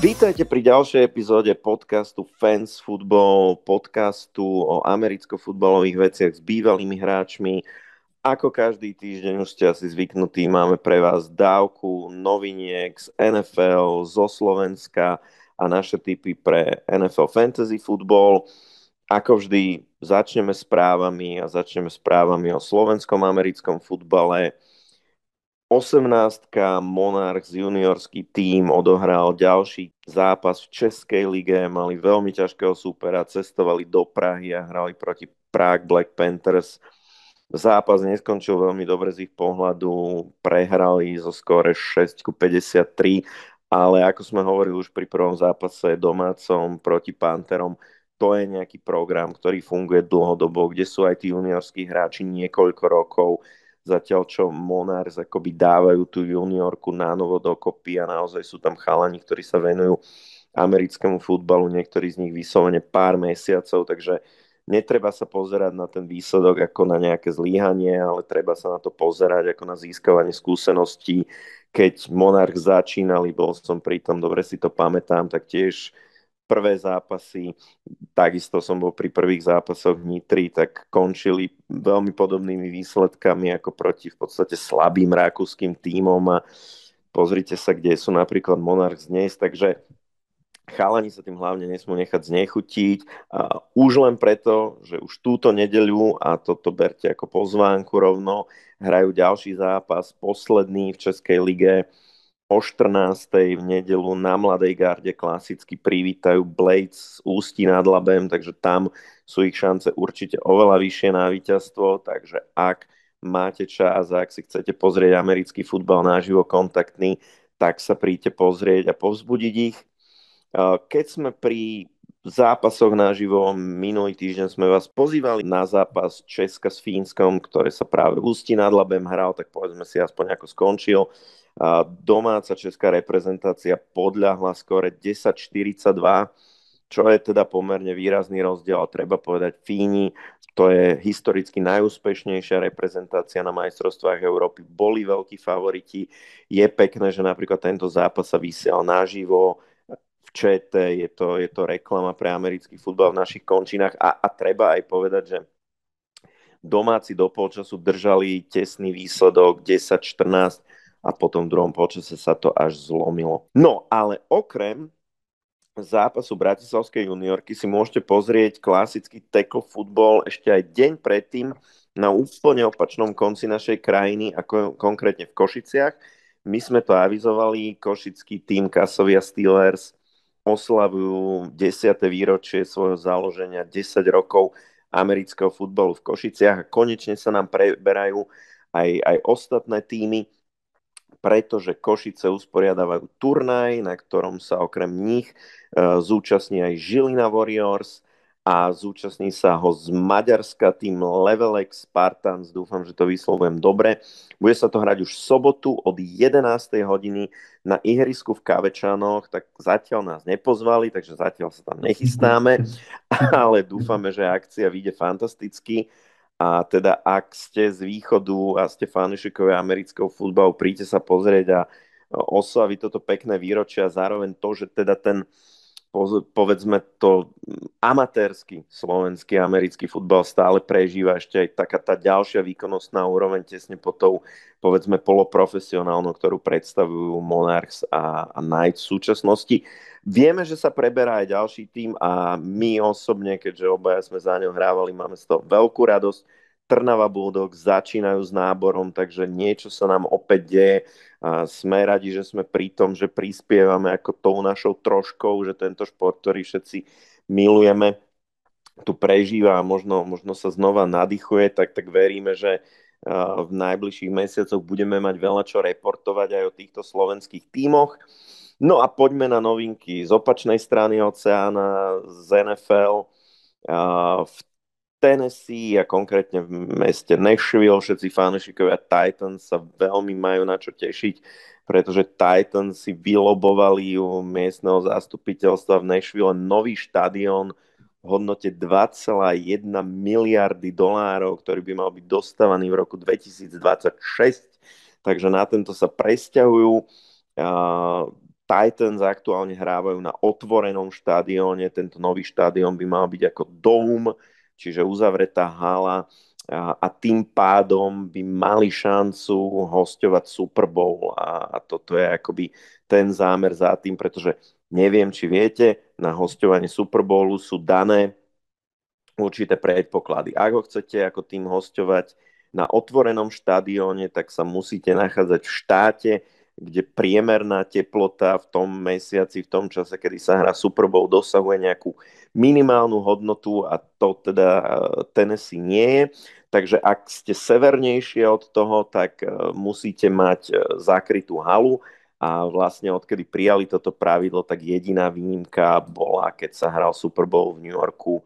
Vítajte pri ďalšej epizóde podcastu Fans Football, podcastu o americko-futbalových veciach s bývalými hráčmi. Ako každý týždeň už ste asi zvyknutí, máme pre vás dávku noviniek z NFL, zo Slovenska a naše tipy pre NFL Fantasy Football. Ako vždy, začneme správami a začneme správami o slovenskom americkom futbale 18 Monarchs juniorský tím odohral ďalší zápas v Českej lige, mali veľmi ťažkého súpera, cestovali do Prahy a hrali proti Prague Black Panthers. Zápas neskončil veľmi dobre z ich pohľadu, prehrali zo skóre 6 53, ale ako sme hovorili už pri prvom zápase domácom proti Panterom, to je nejaký program, ktorý funguje dlhodobo, kde sú aj tí juniorskí hráči niekoľko rokov, zatiaľ čo Monars akoby dávajú tú juniorku na novo dokopy a naozaj sú tam chalani, ktorí sa venujú americkému futbalu, niektorí z nich vyslovene pár mesiacov, takže netreba sa pozerať na ten výsledok ako na nejaké zlíhanie, ale treba sa na to pozerať ako na získavanie skúseností. Keď Monarch začínali, bol som pri tom, dobre si to pamätám, tak tiež prvé zápasy, takisto som bol pri prvých zápasoch Nitry, tak končili veľmi podobnými výsledkami ako proti v podstate slabým rakúskym tímom a pozrite sa, kde sú napríklad Monarchs dnes, takže chalani sa tým hlavne nesmú nechať znechutiť. A už len preto, že už túto nedeľu, a toto berte ako pozvánku rovno, hrajú ďalší zápas, posledný v Českej lige o 14. v nedelu na Mladej garde klasicky privítajú Blades z Ústí nad Labem, takže tam sú ich šance určite oveľa vyššie na víťazstvo, takže ak máte čas a ak si chcete pozrieť americký futbal naživo kontaktný, tak sa príďte pozrieť a povzbudiť ich. Keď sme pri zápasoch naživo, minulý týždeň sme vás pozývali na zápas Česka s Fínskom, ktoré sa práve v Ústí nad Labem hral, tak povedzme si aspoň ako skončil. Domáca česká reprezentácia podľahla skore 10-42, čo je teda pomerne výrazný rozdiel, treba povedať Fíni, to je historicky najúspešnejšia reprezentácia na majstrovstvách Európy, boli veľkí favoriti. Je pekné, že napríklad tento zápas sa vysiel naživo, v ČT, je to, je to reklama pre americký futbal v našich končinách. A, a treba aj povedať, že domáci do polčasu držali tesný výsledok 10-14, a potom v druhom počase sa to až zlomilo. No, ale okrem zápasu Bratislavskej juniorky si môžete pozrieť klasický tackle futbol ešte aj deň predtým na úplne opačnom konci našej krajiny, ako konkrétne v Košiciach. My sme to avizovali, košický tým Kasovia Steelers oslavujú 10. výročie svojho založenia 10 rokov amerického futbalu v Košiciach a konečne sa nám preberajú aj, aj ostatné týmy pretože Košice usporiadávajú turnaj, na ktorom sa okrem nich e, zúčastní aj Žilina Warriors a zúčastní sa ho z Maďarska tým Levelek Spartans, dúfam, že to vyslovujem dobre. Bude sa to hrať už v sobotu od 11. hodiny na ihrisku v Kavečanoch, tak zatiaľ nás nepozvali, takže zatiaľ sa tam nechystáme, ale dúfame, že akcia vyjde fantasticky a teda ak ste z východu a ste fanúšikovia amerického futbalu, príďte sa pozrieť a oslaviť toto pekné výročie a zároveň to, že teda ten povedzme to amatérsky slovenský americký futbal stále prežíva ešte aj taká tá ďalšia výkonnostná úroveň tesne po tou povedzme poloprofesionálnou, ktorú predstavujú Monarchs a, a Knights v súčasnosti. Vieme, že sa preberá aj ďalší tým a my osobne, keďže obaja sme za ňou hrávali, máme z toho veľkú radosť. Trnava Bulldogs začínajú s náborom, takže niečo sa nám opäť deje. A sme radi, že sme pri tom, že prispievame ako tou našou troškou, že tento šport, ktorý všetci milujeme, tu prežíva a možno, možno sa znova nadýchuje, tak, tak veríme, že v najbližších mesiacoch budeme mať veľa čo reportovať aj o týchto slovenských tímoch. No a poďme na novinky z opačnej strany oceána, z NFL. V Tennessee a konkrétne v meste Nashville. Všetci fanúšikovia Titans sa veľmi majú na čo tešiť, pretože Titans si vylobovali u miestneho zastupiteľstva v Nashville nový štadión v hodnote 2,1 miliardy dolárov, ktorý by mal byť dostávaný v roku 2026. Takže na tento sa presťahujú. Titans aktuálne hrávajú na otvorenom štadióne, tento nový štadión by mal byť ako dome, čiže uzavretá hala a, tým pádom by mali šancu hostovať Super Bowl a, a toto je akoby ten zámer za tým, pretože neviem, či viete, na hostovanie Super Bowlu sú dané určité predpoklady. Ak ho chcete ako tým hostovať na otvorenom štadióne, tak sa musíte nachádzať v štáte, kde priemerná teplota v tom mesiaci, v tom čase, kedy sa hrá Super Bowl, dosahuje nejakú minimálnu hodnotu a to teda e, Tennessee nie je. Takže ak ste severnejšie od toho, tak e, musíte mať e, zakrytú halu a vlastne odkedy prijali toto pravidlo, tak jediná výnimka bola, keď sa hral Super Bowl v New Yorku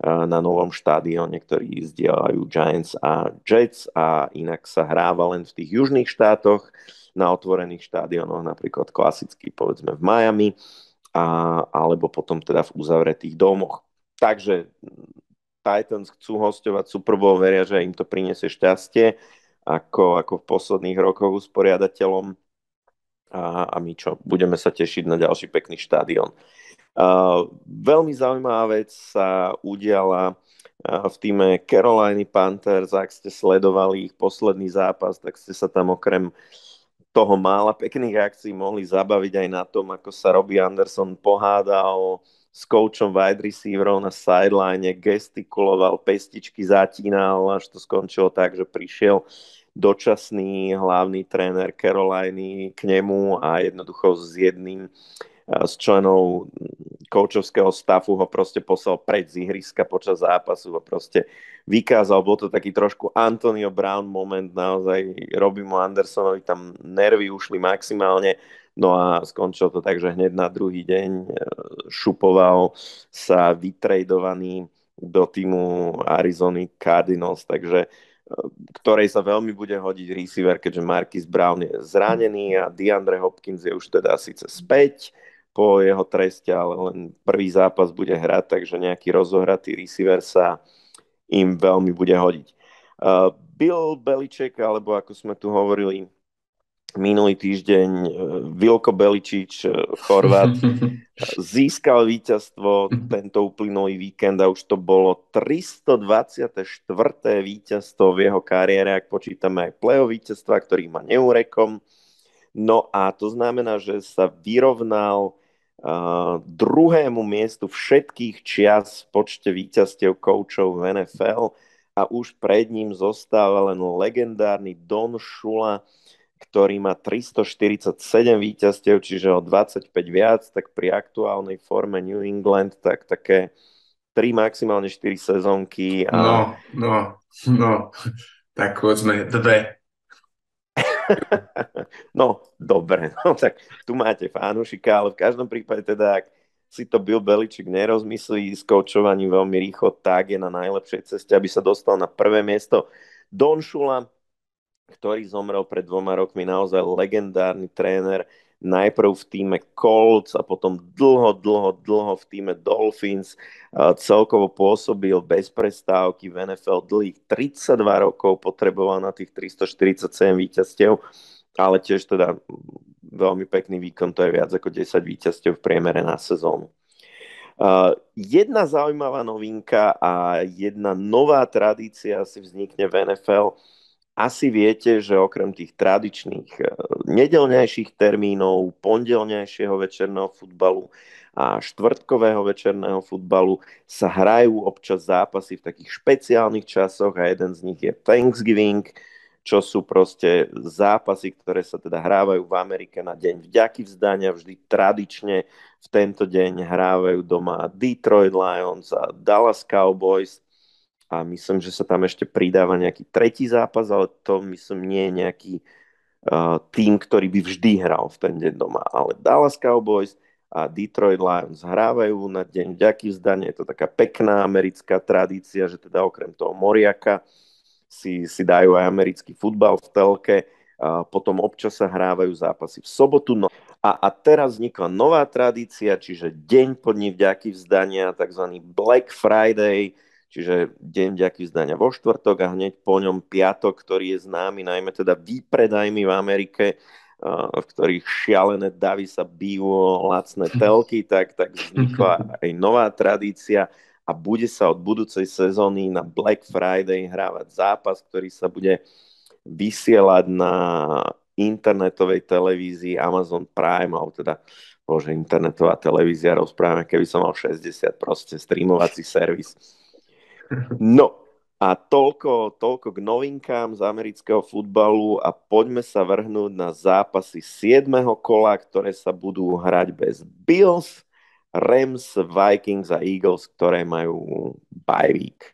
na novom štádióne, ktorý zdieľajú Giants a Jets a inak sa hráva len v tých južných štátoch na otvorených štádionoch, napríklad klasicky povedzme v Miami a, alebo potom teda v uzavretých domoch. Takže Titans chcú hostovať Super Bowl, veria, že im to priniesie šťastie ako, ako v posledných rokoch usporiadateľom a, a my čo, budeme sa tešiť na ďalší pekný štádion. Uh, veľmi zaujímavá vec sa udiala uh, v týme Carolina Panthers. Ak ste sledovali ich posledný zápas, tak ste sa tam okrem toho mála pekných akcií mohli zabaviť aj na tom, ako sa Robbie Anderson pohádal s koučom wide receiverov na sideline, gestikuloval, pestičky zatínal, až to skončilo tak, že prišiel dočasný hlavný tréner Caroliny k nemu a jednoducho s jedným z členov koučovského stafu ho proste poslal preč z ihriska počas zápasu ho proste vykázal. Bol to taký trošku Antonio Brown moment, naozaj mu Andersonovi tam nervy ušli maximálne, no a skončilo to tak, že hneď na druhý deň e, šupoval sa vytredovaný do týmu Arizony Cardinals, takže e, ktorej sa veľmi bude hodiť receiver, keďže Marquis Brown je zranený a DeAndre Hopkins je už teda síce späť, po jeho treste, ale len prvý zápas bude hrať, takže nejaký rozohratý receiver sa im veľmi bude hodiť. Uh, Bill Beliček, alebo ako sme tu hovorili minulý týždeň, uh, Vilko Beličič, uh, Chorvát, získal víťazstvo tento uplynulý víkend a už to bolo 324. víťazstvo v jeho kariére, ak počítame aj play víťazstva, ktorý má neurekom. No a to znamená, že sa vyrovnal druhému miestu všetkých čias v počte víťazstiev koučov v NFL a už pred ním zostáva len legendárny Don Shula, ktorý má 347 víťazstiev, čiže o 25 viac, tak pri aktuálnej forme New England, tak také 3, maximálne 4 sezónky. A... No, no, no, tak povedzme dve. No, dobre, no tak tu máte fánušika, ale v každom prípade teda, ak si to Bill Beličik nerozmyslí s koučovaním veľmi rýchlo, tak je na najlepšej ceste, aby sa dostal na prvé miesto. Don Šula, ktorý zomrel pred dvoma rokmi, naozaj legendárny tréner, najprv v týme Colts a potom dlho, dlho, dlho v týme Dolphins. Celkovo pôsobil bez prestávky v NFL dlhých 32 rokov, potreboval na tých 347 víťazstiev, ale tiež teda veľmi pekný výkon, to je viac ako 10 víťazstiev v priemere na sezónu. Uh, jedna zaujímavá novinka a jedna nová tradícia si vznikne v NFL asi viete, že okrem tých tradičných eh, nedelňajších termínov, pondelňajšieho večerného futbalu a štvrtkového večerného futbalu sa hrajú občas zápasy v takých špeciálnych časoch a jeden z nich je Thanksgiving, čo sú proste zápasy, ktoré sa teda hrávajú v Amerike na deň vďaky vzdania. Vždy tradične v tento deň hrávajú doma Detroit Lions a Dallas Cowboys a myslím, že sa tam ešte pridáva nejaký tretí zápas, ale to myslím nie je nejaký uh, tým, ktorý by vždy hral v ten deň doma. Ale Dallas Cowboys a Detroit Lions hrávajú na deň vďaky vzdania. Je to taká pekná americká tradícia, že teda okrem toho Moriaka si, si dajú aj americký futbal v telke. A potom občas sa hrávajú zápasy v sobotu. No. A, a teraz vznikla nová tradícia, čiže deň po dní vďaky vzdania, tzv. Black Friday, čiže deň vďaky zdania vo štvrtok a hneď po ňom piatok, ktorý je známy najmä teda výpredajmi v Amerike v ktorých šialené davy sa bijú lacné telky, tak, tak vznikla aj nová tradícia a bude sa od budúcej sezóny na Black Friday hrávať zápas, ktorý sa bude vysielať na internetovej televízii Amazon Prime, alebo teda bože, internetová televízia, rozprávame, keby som mal 60, proste streamovací servis. No, a toľko, toľko k novinkám z amerického futbalu a poďme sa vrhnúť na zápasy 7. kola, ktoré sa budú hrať bez Bills, Rams, Vikings a Eagles, ktoré majú bye week.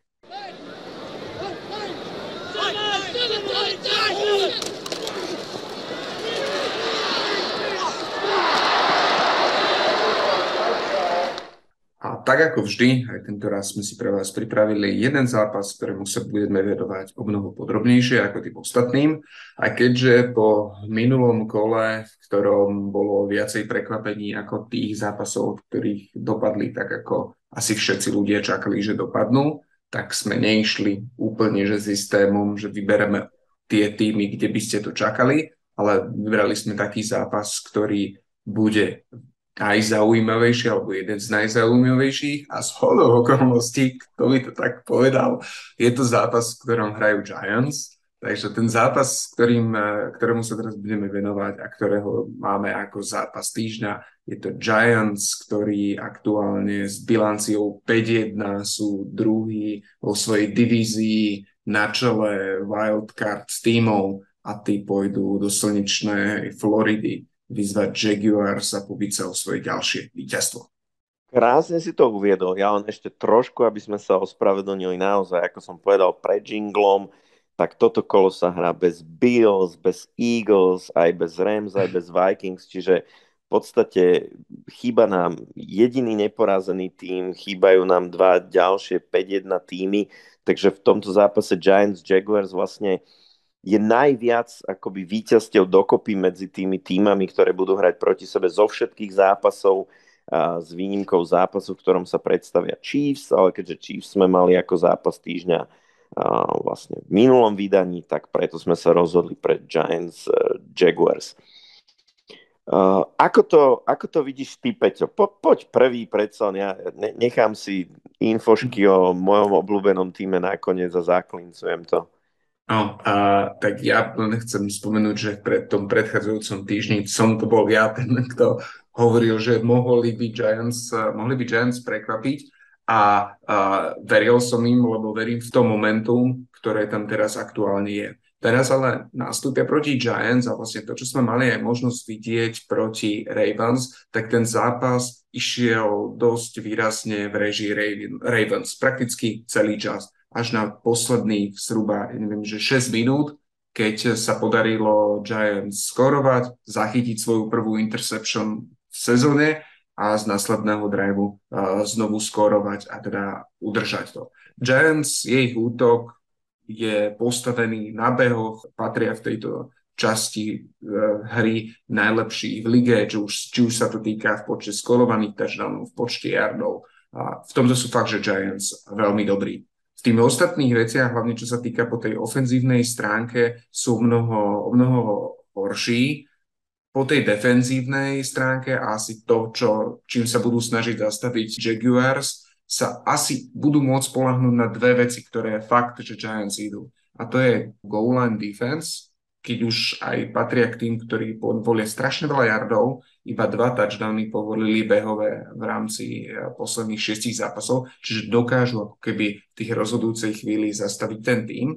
A tak ako vždy, aj tento raz sme si pre vás pripravili jeden zápas, ktorému sa budeme vedovať o mnoho podrobnejšie ako tým ostatným. A keďže po minulom kole, v ktorom bolo viacej prekvapení ako tých zápasov, ktorých dopadli tak, ako asi všetci ľudia čakali, že dopadnú, tak sme neišli úplne že systémom, že vybereme tie týmy, kde by ste to čakali, ale vybrali sme taký zápas, ktorý bude najzaujímavejší alebo jeden z najzaujímavejších a z hodou okolností, kto by to tak povedal, je to zápas, v ktorom hrajú Giants. Takže ten zápas, ktorým, ktorému sa teraz budeme venovať a ktorého máme ako zápas týždňa, je to Giants, ktorí aktuálne s bilanciou 5-1 sú druhý vo svojej divízii na čele wildcard tímov a tí pôjdu do slnečnej Floridy vyzvať Jaguars a pobiť sa o svoje ďalšie víťazstvo. Krásne si to uviedol. Ja len ešte trošku, aby sme sa ospravedlnili naozaj, ako som povedal pred jinglom, tak toto kolo sa hrá bez Bills, bez Eagles, aj bez Rams, aj bez Vikings, čiže v podstate chýba nám jediný neporazený tým, chýbajú nám dva ďalšie 5-1 týmy, takže v tomto zápase Giants Jaguars vlastne je najviac akoby víťazstiev dokopy medzi tými týmami, ktoré budú hrať proti sebe zo všetkých zápasov, a s výnimkou zápasu, v ktorom sa predstavia Chiefs, ale keďže Chiefs sme mali ako zápas týždňa a vlastne v minulom vydaní, tak preto sme sa rozhodli pre Giants uh, Jaguars. Uh, ako, to, ako to vidíš ty, Peťo? Po, poď prvý predsa, ja nechám si infošky o mojom obľúbenom týme nakoniec a zaklincujem to. No, a tak ja chcem spomenúť, že pred tom predchádzajúcom týždni som to bol ja, ten, kto hovoril, že mohli by Giants, mohli by Giants prekvapiť. A, a veril som im, lebo verím v tom momentum, ktoré tam teraz aktuálne je. Teraz ale nastúpia proti Giants a vlastne to, čo sme mali aj možnosť vidieť proti Ravens, tak ten zápas išiel dosť výrazne v režii Ravens, prakticky celý čas až na posledných zhruba, neviem, že 6 minút, keď sa podarilo Giants skorovať, zachytiť svoju prvú interception v sezóne a z následného driveu znovu skorovať a teda udržať to. Giants, jej útok je postavený na behoch, patria v tejto časti uh, hry najlepší v lige, či už, či už sa to týka v počte skorovaných touchdownov, v počte yardov. A v tomto sú fakt, že Giants veľmi dobrí. V tých ostatných veciach, hlavne čo sa týka po tej ofenzívnej stránke, sú mnoho, mnoho horší. Po tej defenzívnej stránke asi to, čo, čím sa budú snažiť zastaviť Jaguars, sa asi budú môcť polahnúť na dve veci, ktoré fakt, že Giants idú. A to je goal line defense, keď už aj patria k tým, ktorí volia strašne veľa yardov, iba dva touchdowny povolili behové v rámci eh, posledných šiestich zápasov, čiže dokážu ako keby v tých rozhodujúcej chvíli zastaviť ten tým.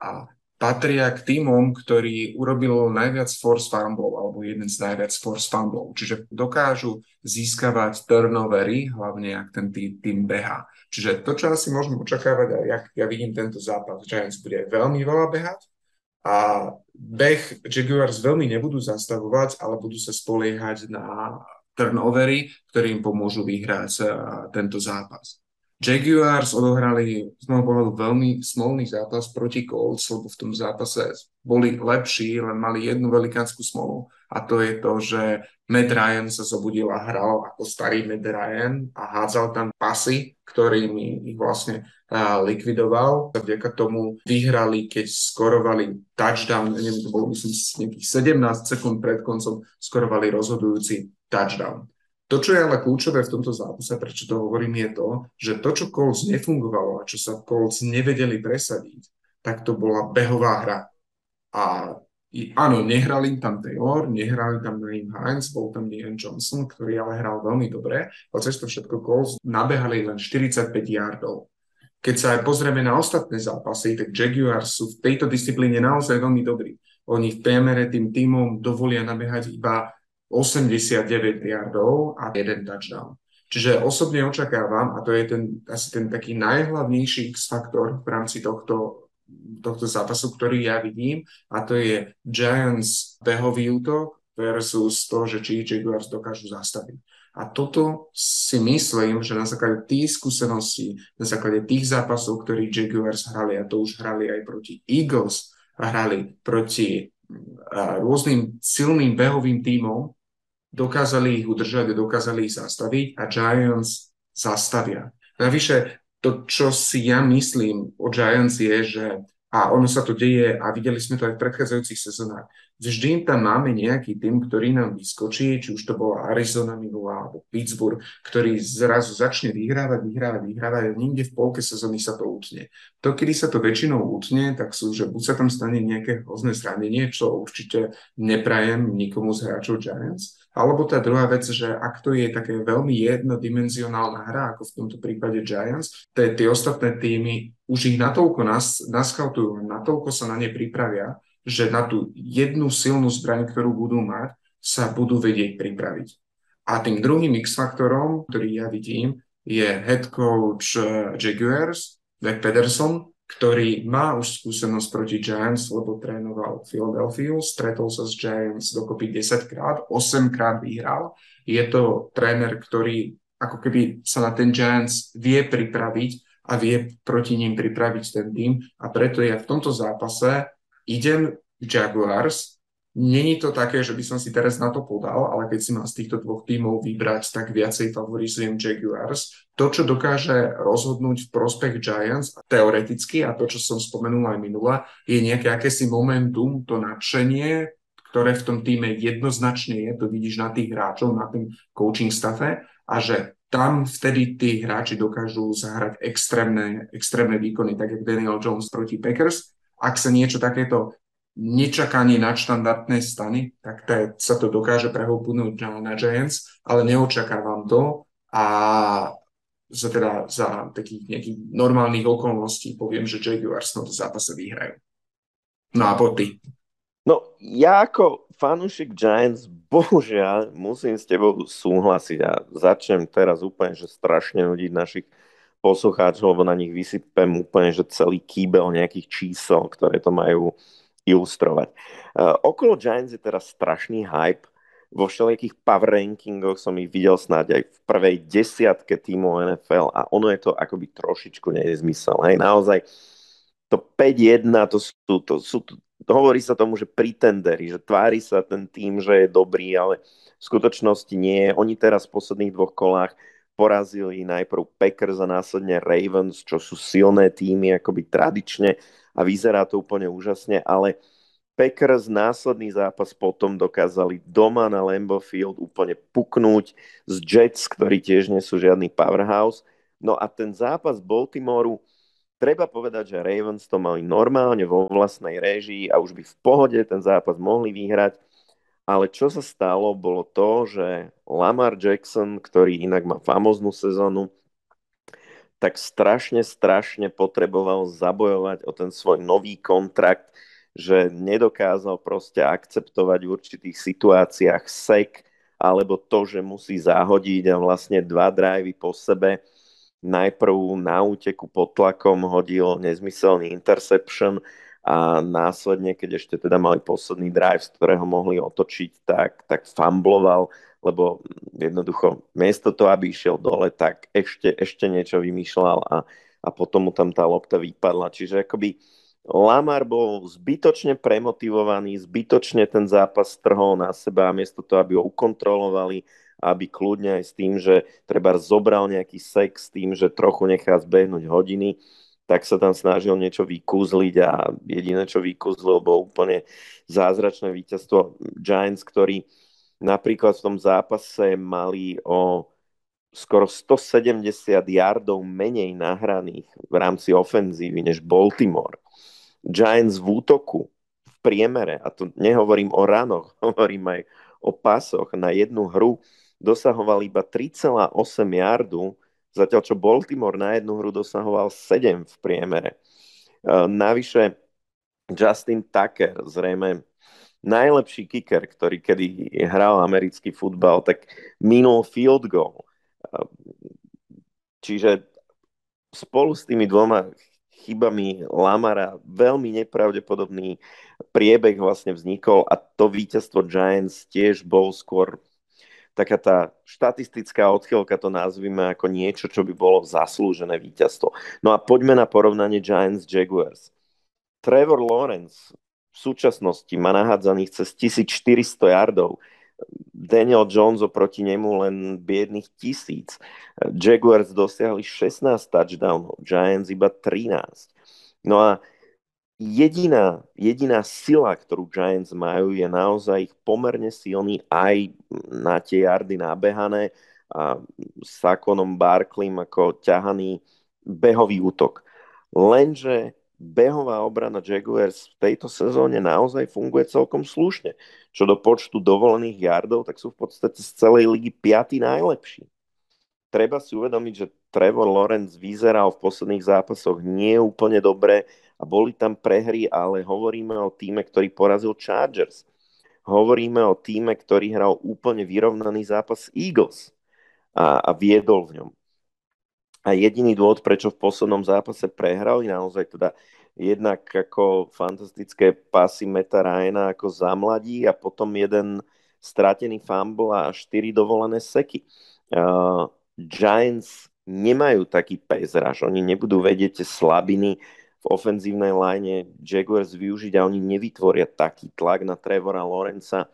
A patria k týmom, ktorí urobilo najviac force fumble alebo jeden z najviac force fumble, čiže dokážu získavať turnovery, hlavne ak ten tým, tým beha. Čiže to, čo asi môžeme očakávať, a ja, ja vidím tento zápas, Giants bude veľmi veľa behať, a beh Jaguars veľmi nebudú zastavovať, ale budú sa spoliehať na turnovery, ktoré im pomôžu vyhrať uh, tento zápas. Jaguars odohrali z môjho pohľadu veľmi smolný zápas proti Colts, lebo v tom zápase boli lepší, len mali jednu velikánsku smolu a to je to, že Matt Ryan sa zobudil a hral ako starý Matt Ryan a hádzal tam pasy, ktorými ich vlastne likvidoval. Vďaka tomu vyhrali, keď skorovali touchdown, neviem, to bolo myslím nejakých 17 sekúnd pred koncom, skorovali rozhodujúci touchdown. To, čo je ale kľúčové v tomto zápase, prečo to hovorím, je to, že to, čo Colts nefungovalo a čo sa Colts nevedeli presadiť, tak to bola behová hra. A áno, nehrali tam Taylor, nehrali tam Naim Hines, bol tam Ian Johnson, ktorý ale hral veľmi dobre, ale cez to všetko Colts nabehali len 45 yardov. Keď sa aj pozrieme na ostatné zápasy, tak Jaguars sú v tejto disciplíne naozaj veľmi dobrí. Oni v priemere tým týmom dovolia nabehať iba 89 yardov a jeden touchdown. Čiže osobne očakávam, a to je ten, asi ten taký najhlavnejší X-faktor v rámci tohto, tohto zápasu, ktorý ja vidím, a to je Giants behový útok versus to, že či Jaguars dokážu zastaviť. A toto si myslím, že na základe tých skúseností, na základe tých zápasov, ktorí Jaguars hrali, a to už hrali aj proti Eagles, a hrali proti rôznym silným behovým tímom, dokázali ich udržať, dokázali ich zastaviť a Giants zastavia. Navyše, to, čo si ja myslím o Giants je, že a ono sa to deje a videli sme to aj v predchádzajúcich sezónach. Vždy tam máme nejaký tým, ktorý nám vyskočí, či už to bola Arizona minulá alebo Pittsburgh, ktorý zrazu začne vyhrávať, vyhrávať, vyhrávať a niekde v polke sezóny sa to utne. To, kedy sa to väčšinou utne, tak sú, že buď sa tam stane nejaké hrozné zranenie, čo určite neprajem nikomu z hráčov Giants, alebo tá druhá vec, že ak to je také veľmi jednodimenzionálna hra, ako v tomto prípade Giants, tie, tie ostatné týmy už ich natoľko nas, naskautujú, natoľko sa na ne pripravia, že na tú jednu silnú zbraň, ktorú budú mať, sa budú vedieť pripraviť. A tým druhým X-faktorom, ktorý ja vidím, je head coach eh, Jaguars, Doug Pederson, ktorý má už skúsenosť proti Giants, lebo trénoval Philadelphia, stretol sa s Giants dokopy 10 krát, 8 krát vyhral. Je to tréner, ktorý ako keby sa na ten Giants vie pripraviť a vie proti ním pripraviť ten tým a preto ja v tomto zápase idem Jaguars Není to také, že by som si teraz na to podal, ale keď si mám z týchto dvoch tímov vybrať, tak viacej favorizujem Jaguars. To, čo dokáže rozhodnúť v prospech Giants, teoreticky, a to, čo som spomenul aj minula, je nejaké akési momentum, to nadšenie, ktoré v tom týme jednoznačne je, to vidíš na tých hráčov, na tým coaching staffe, a že tam vtedy tí hráči dokážu zahrať extrémne, extrémne výkony, tak jak Daniel Jones proti Packers. Ak sa niečo takéto nečakanie nadštandardné stany, tak to, sa to dokáže prehopnúť na, na Giants, ale neočakávam to a za, teda, za takých nejakých normálnych okolností poviem, že Jaguars na to zápase vyhrajú. No a po. No ja ako fanúšik Giants bohužiaľ musím s tebou súhlasiť a začnem teraz úplne, že strašne nudiť našich poslucháčov, lebo na nich vysypem úplne, že celý kýbel nejakých čísel, ktoré to majú ilustrovať. Uh, okolo Giants je teraz strašný hype. Vo všelijakých power rankingoch som ich videl snáď aj v prvej desiatke tímov NFL a ono je to akoby trošičku nezmysel. Hej, naozaj to 5-1, to sú, to sú, to, hovorí sa tomu, že pretenderi, že tvári sa ten tým, že je dobrý, ale v skutočnosti nie. Oni teraz v posledných dvoch kolách porazili najprv Packers a následne Ravens, čo sú silné týmy akoby tradične a vyzerá to úplne úžasne, ale Packers následný zápas potom dokázali doma na Lambeau Field úplne puknúť z Jets, ktorí tiež nie sú žiadny powerhouse. No a ten zápas Baltimoru, treba povedať, že Ravens to mali normálne vo vlastnej réžii a už by v pohode ten zápas mohli vyhrať. Ale čo sa stalo, bolo to, že Lamar Jackson, ktorý inak má famoznú sezónu, tak strašne, strašne potreboval zabojovať o ten svoj nový kontrakt, že nedokázal proste akceptovať v určitých situáciách sek, alebo to, že musí zahodiť a vlastne dva drivey po sebe. Najprv na úteku pod tlakom hodil nezmyselný interception a následne, keď ešte teda mali posledný drive, z ktorého mohli otočiť, tak, tak fumbloval lebo jednoducho miesto toho, aby išiel dole, tak ešte, ešte niečo vymýšľal a, a potom mu tam tá lopta vypadla. Čiže akoby Lamar bol zbytočne premotivovaný, zbytočne ten zápas trhol na seba a miesto toho, aby ho ukontrolovali, aby kľudne aj s tým, že treba zobral nejaký sex, s tým, že trochu nechá zbehnúť hodiny, tak sa tam snažil niečo vykúzliť a jediné, čo vykúzlil, bolo úplne zázračné víťazstvo Giants, ktorí napríklad v tom zápase mali o skoro 170 yardov menej nahraných v rámci ofenzívy než Baltimore. Giants v útoku v priemere, a to nehovorím o ranoch, hovorím aj o pasoch na jednu hru, dosahoval iba 3,8 yardu, zatiaľ čo Baltimore na jednu hru dosahoval 7 v priemere. E, navyše Justin Tucker, zrejme najlepší kicker, ktorý kedy hral americký futbal, tak minul field goal. Čiže spolu s tými dvoma chybami Lamara veľmi nepravdepodobný priebeh vlastne vznikol a to víťazstvo Giants tiež bol skôr taká tá štatistická odchylka to nazvime ako niečo, čo by bolo zaslúžené víťazstvo. No a poďme na porovnanie Giants-Jaguars. Trevor Lawrence v súčasnosti má nahádzaných cez 1400 yardov, Daniel Jones oproti nemu len biedných tisíc. Jaguars dosiahli 16 touchdownov, Giants iba 13. No a jediná, jediná sila, ktorú Giants majú, je naozaj ich pomerne silný aj na tie jardy nabehané a Sakonom Barklim ako ťahaný behový útok. Lenže behová obrana Jaguars v tejto sezóne naozaj funguje celkom slušne. Čo do počtu dovolených yardov, tak sú v podstate z celej ligy piatý najlepší. Treba si uvedomiť, že Trevor Lawrence vyzeral v posledných zápasoch nie úplne dobre, a boli tam prehry, ale hovoríme o týme, ktorý porazil Chargers. Hovoríme o týme, ktorý hral úplne vyrovnaný zápas Eagles a, a viedol v ňom. A jediný dôvod, prečo v poslednom zápase prehrali, naozaj teda jednak ako fantastické pasy Meta Ryana ako zamladí a potom jeden stratený fumble a štyri dovolené seky. Uh, Giants nemajú taký pezraž, oni nebudú vedieť slabiny v ofenzívnej line Jaguars využiť a oni nevytvoria taký tlak na Trevora Lorenza,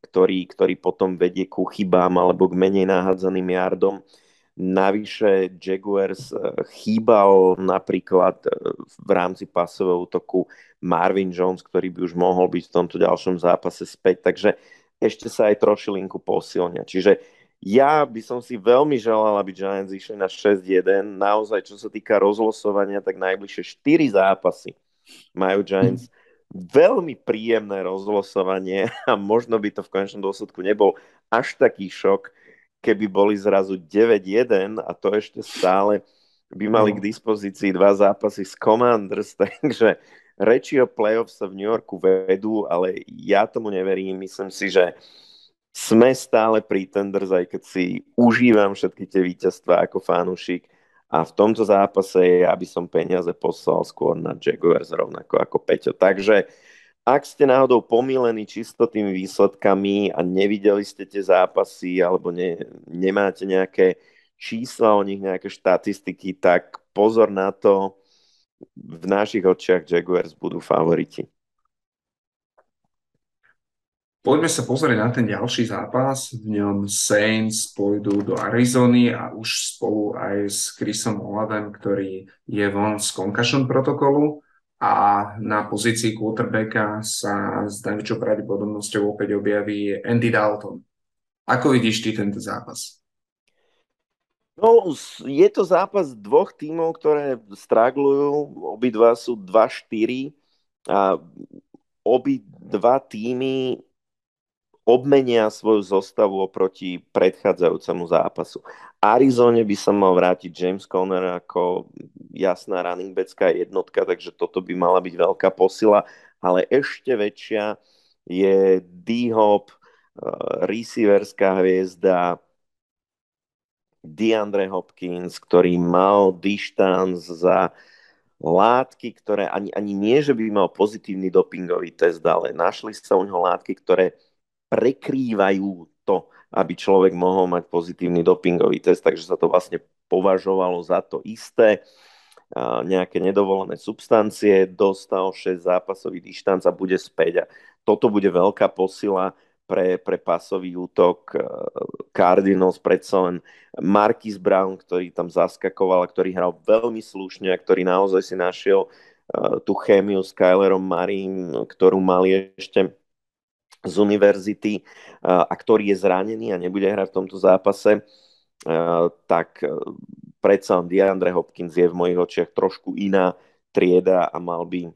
ktorý, ktorý potom vedie ku chybám alebo k menej nahádzaným jardom. Navyše Jaguars eh, chýbal napríklad eh, v rámci pasového útoku Marvin Jones, ktorý by už mohol byť v tomto ďalšom zápase späť, takže ešte sa aj trošilinku posilnia. Čiže ja by som si veľmi želal, aby Giants išli na 6-1. Naozaj, čo sa týka rozlosovania, tak najbližšie 4 zápasy majú Giants veľmi príjemné rozlosovanie a možno by to v konečnom dôsledku nebol až taký šok, keby boli zrazu 9-1 a to ešte stále by mali k no. dispozícii dva zápasy s Commanders, takže reči o playoff sa v New Yorku vedú, ale ja tomu neverím. Myslím si, že sme stále pretenders, aj keď si užívam všetky tie víťazstvá ako fanúšik a v tomto zápase ja by som peniaze poslal skôr na Jaguars rovnako ako Peťo. Takže ak ste náhodou pomílení čisto tými výsledkami a nevideli ste tie zápasy alebo ne, nemáte nejaké čísla o nich, nejaké štatistiky, tak pozor na to, v našich očiach Jaguars budú favoriti. Poďme sa pozrieť na ten ďalší zápas. V ňom Saints pôjdu do Arizony a už spolu aj s Chrisom Oladem, ktorý je von z concussion protokolu a na pozícii quarterbacka sa s najväčšou pravdepodobnosťou opäť objaví Andy Dalton. Ako vidíš ty tento zápas? No, je to zápas dvoch tímov, ktoré straglujú. Obidva sú 2-4 a obidva týmy obmenia svoju zostavu oproti predchádzajúcemu zápasu. Arizone by sa mal vrátiť James Conner ako jasná running backá jednotka, takže toto by mala byť veľká posila, ale ešte väčšia je D-Hop, uh, receiverská hviezda DeAndre Hopkins, ktorý mal dištanc za látky, ktoré ani, ani nie, že by mal pozitívny dopingový test, ale našli sa u neho látky, ktoré prekrývajú to, aby človek mohol mať pozitívny dopingový test, takže sa to vlastne považovalo za to isté. Nejaké nedovolené substancie, dostal 6 zápasový dištanc a bude späť. A toto bude veľká posila pre, pre pasový útok Cardinals, predsa len Marquis Brown, ktorý tam zaskakoval a ktorý hral veľmi slušne a ktorý naozaj si našiel tú chémiu s Kylerom Marim, ktorú mali ešte z univerzity a ktorý je zranený a nebude hrať v tomto zápase, tak predsa DeAndre Hopkins je v mojich očiach trošku iná trieda a mal by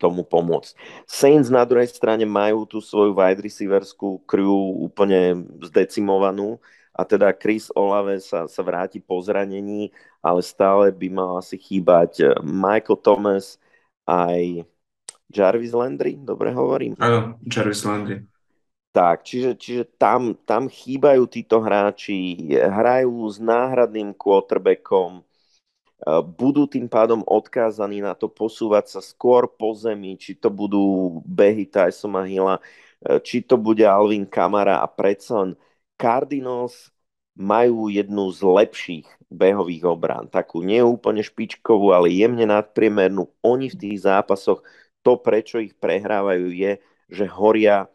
tomu pomôcť. Saints na druhej strane majú tú svoju wide receiverskú crew úplne zdecimovanú a teda Chris Olave sa, sa vráti po zranení, ale stále by mal asi chýbať Michael Thomas aj Jarvis Landry, dobre hovorím? Áno, Jarvis Landry. Tak, čiže, čiže tam, tam chýbajú títo hráči, hrajú s náhradným quarterbackom, eh, budú tým pádom odkázaní na to posúvať sa skôr po zemi, či to budú behy Tysona Hilla, eh, či to bude Alvin Kamara a predsa Cardinals majú jednu z lepších behových obrán, takú neúplne špičkovú, ale jemne nadpriemernú. Oni v tých zápasoch to, prečo ich prehrávajú, je, že horia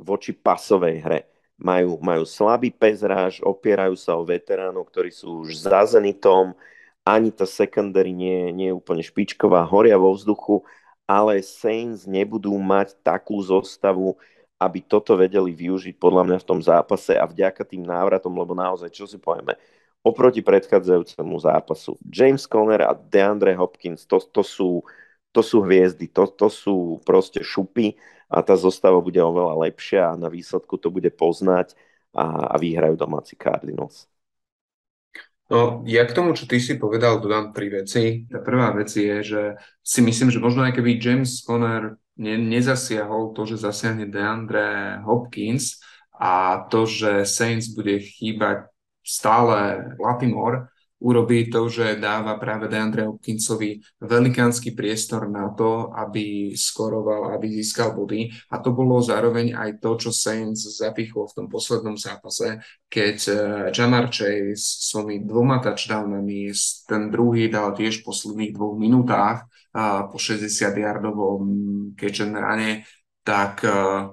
voči pasovej hre. Majú, majú slabý pezráž, opierajú sa o veteránov, ktorí sú už za Zenitom, ani tá secondary nie, nie je úplne špičková, horia vo vzduchu, ale Saints nebudú mať takú zostavu, aby toto vedeli využiť podľa mňa v tom zápase a vďaka tým návratom, lebo naozaj, čo si povieme, oproti predchádzajúcemu zápasu, James Conner a DeAndre Hopkins, to, to sú to sú hviezdy, to, to sú proste šupy a tá zostava bude oveľa lepšia a na výsledku to bude poznať a, a vyhrajú domáci Cardinals. No, ja k tomu, čo ty si povedal, dodám tri veci. Tá prvá vec je, že si myslím, že možno aj keby James Conner ne, nezasiahol to, že zasiahne DeAndre Hopkins a to, že Saints bude chýbať stále Latimore, urobí to, že dáva práve Deandre Hopkinsovi velikánsky priestor na to, aby skoroval, aby získal body. A to bolo zároveň aj to, čo Saints zapichol v tom poslednom zápase, keď eh, Jamar Chase svojimi dvoma touchdownami, ten druhý dal tiež v posledných dvoch minútach po 60-yardovom catch and rane, tak eh,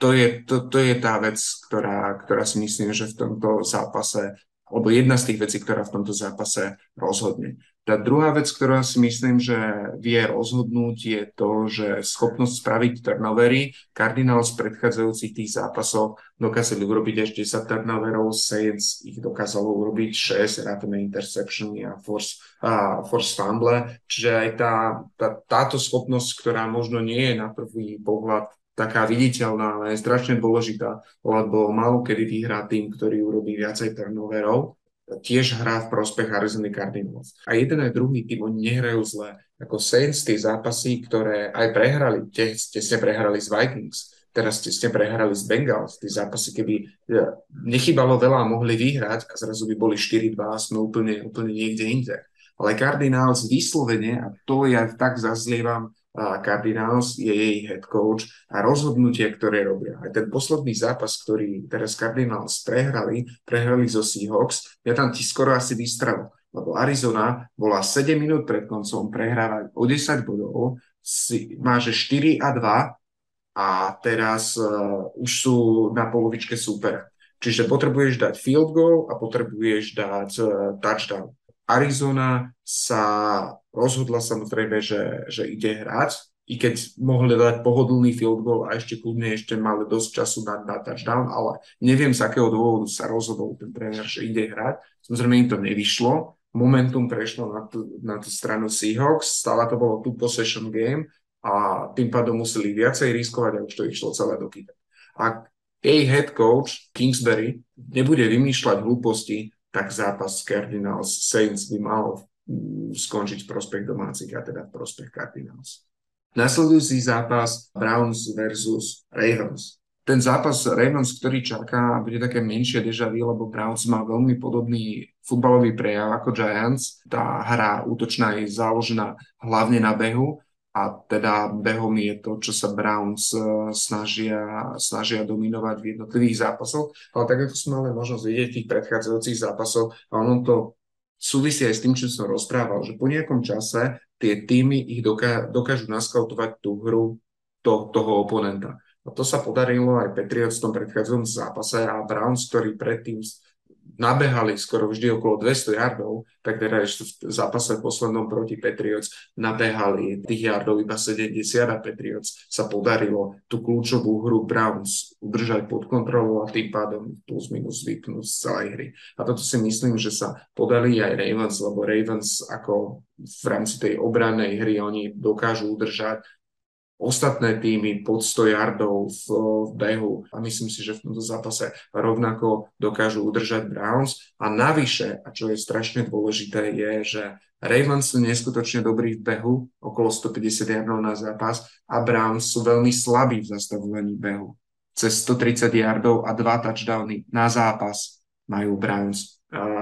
to je, to, to je tá vec, ktorá, ktorá si myslím, že v tomto zápase alebo jedna z tých vecí, ktorá v tomto zápase rozhodne. Tá druhá vec, ktorá si myslím, že vie rozhodnúť, je to, že schopnosť spraviť turnovery. Cardinals v predchádzajúcich tých zápasoch dokázali urobiť až 10 turnoverov, Saints ich dokázalo urobiť 6, rátame interceptiony a force, a force fumble. Čiže aj tá, tá, táto schopnosť, ktorá možno nie je na prvý pohľad taká viditeľná, ale je strašne dôležitá, lebo málo kedy vyhrá tým, ktorý urobí viacej turnoverov, tiež hrá v prospech Arizona Cardinals. A jeden aj druhý tým, oni nehrajú zle. Ako Saints, tie zápasy, ktoré aj prehrali, tie ste prehrali s Vikings, teraz ste, ste prehrali s Bengals, tie zápasy, keby e, nechybalo veľa mohli vyhrať a zrazu by boli 4-2 a sme úplne, úplne niekde inde. Ale Cardinals vyslovene, a to ja tak zazlievam Cardinals je jej head coach a rozhodnutie, ktoré robia. Aj ten posledný zápas, ktorý teraz Cardinals prehrali, prehrali zo Seahawks, ja tam ti skoro asi vystrel, lebo Arizona bola 7 minút pred koncom prehrávať o 10 bodov, si, máže 4 a 2 a teraz uh, už sú na polovičke supera. Čiže potrebuješ dať field goal a potrebuješ dať uh, touchdown. Arizona sa rozhodla samozrejme, že, že ide hrať, i keď mohli dať pohodlný field goal a ešte kľudne ešte mali dosť času na, na touchdown, ale neviem z akého dôvodu sa rozhodol ten tréner, že ide hrať. Samozrejme im to nevyšlo, momentum prešlo na tú, na tú stranu Seahawks, stále to bolo two possession game a tým pádom museli viacej riskovať a už to išlo celé do kyta. Ak jej head coach Kingsbury nebude vymýšľať hlúposti, tak zápas Cardinals Saints by mal skončiť v prospech domácich a teda v prospech Cardinals. Nasledujúci zápas Browns versus Ravens. Ten zápas Ravens, ktorý čaká, bude také menšie deja vu, lebo Browns má veľmi podobný futbalový prejav ako Giants. Tá hra útočná je založená hlavne na behu a teda behom je to, čo sa Browns e, snažia, snažia dominovať v jednotlivých zápasoch. Ale tak, ako sme mali možnosť vidieť v tých predchádzajúcich zápasoch, a ono to súvisí aj s tým, čo som rozprával, že po nejakom čase tie týmy ich doká- dokážu naskautovať tú hru to, toho oponenta. A to sa podarilo aj Patriots v tom predchádzajúcom zápase a Browns, ktorí predtým nabehali skoro vždy okolo 200 yardov, tak teda ešte v zápase poslednom proti Patriots nabehali tých yardov iba 70 a Patriots sa podarilo tú kľúčovú hru Browns udržať pod kontrolou a tým pádom plus minus vypnúť z celej hry. A toto si myslím, že sa podali aj Ravens, lebo Ravens ako v rámci tej obranej hry oni dokážu udržať ostatné týmy pod 100 yardov v, v behu a myslím si, že v tomto zápase rovnako dokážu udržať Browns a navyše, a čo je strašne dôležité, je, že Ravens sú neskutočne dobrí v behu, okolo 150 yardov na zápas a Browns sú veľmi slabí v zastavovaní behu. Cez 130 yardov a dva touchdowny na zápas majú Browns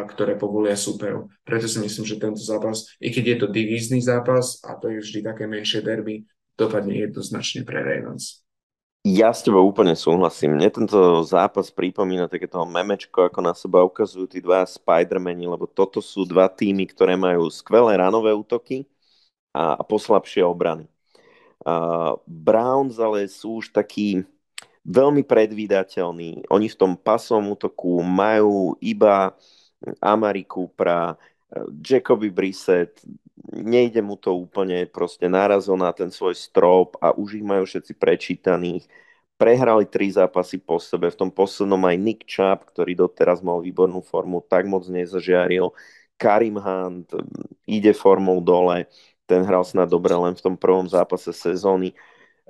ktoré povolia superov. Preto si myslím, že tento zápas, i keď je to divízny zápas a to je vždy také menšie derby, dopadne jednoznačne pre Ravens. Ja s tebou úplne súhlasím. Mne tento zápas pripomína takéto memečko, ako na seba ukazujú tí dva Spidermani, lebo toto sú dva týmy, ktoré majú skvelé ranové útoky a, poslabšie obrany. Uh, Browns ale sú už takí veľmi predvídateľní. Oni v tom pasovom útoku majú iba Amariku pra Jacoby Brissett nejde mu to úplne, proste narazil na ten svoj strop a už ich majú všetci prečítaných. Prehrali tri zápasy po sebe, v tom poslednom aj Nick Chubb, ktorý doteraz mal výbornú formu, tak moc nezažiaril. Karim Hunt ide formou dole, ten hral snad dobre len v tom prvom zápase sezóny.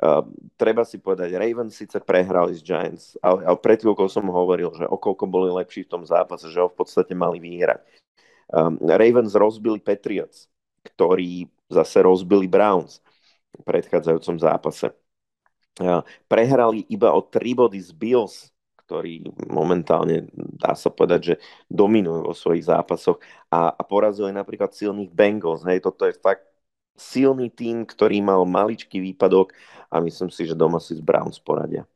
Uh, treba si povedať, Ravens síce prehrali s Giants, ale, ale pred chvíľkou som hovoril, že okolko boli lepší v tom zápase, že ho v podstate mali vyhrať. Um, Ravens rozbili Patriots ktorí zase rozbili Browns v predchádzajúcom zápase. Prehrali iba o 3 body z Bills, ktorí momentálne, dá sa povedať, že dominujú vo svojich zápasoch a, a porazili napríklad silných Bengals. Hej, toto je fakt silný tým, ktorý mal maličký výpadok a myslím si, že doma si z Browns poradia.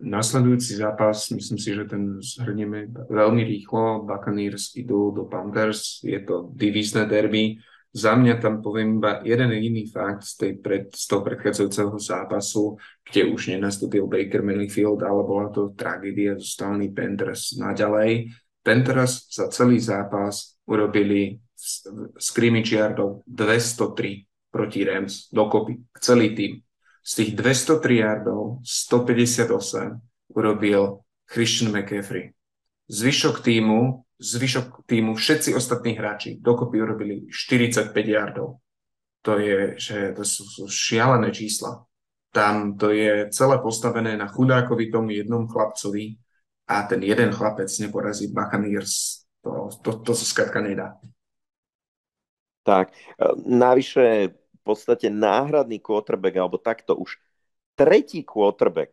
Nasledujúci zápas, myslím si, že ten zhrnieme veľmi rýchlo. Buccaneers idú do Panthers, je to divízne derby za mňa tam poviem iba jeden jediný fakt z, tej pred, z toho predchádzajúceho zápasu, kde už nenastúpil Baker Mayfield, ale bola to tragédia zo strany Panthers naďalej. Panthers za celý zápas urobili scrimmage yardov 203 proti Rams dokopy, celý tým. Z tých 203 yardov 158 urobil Christian McCaffrey. Zvyšok týmu zvyšok týmu, všetci ostatní hráči dokopy urobili 45 yardov. To je, že to sú, sú šialené čísla. Tam to je celé postavené na chudákovi tomu jednom chlapcovi a ten jeden chlapec neporazí Buccaneers. To, to, to sa skratka nedá. Tak, e, navyše v podstate náhradný quarterback, alebo takto už tretí quarterback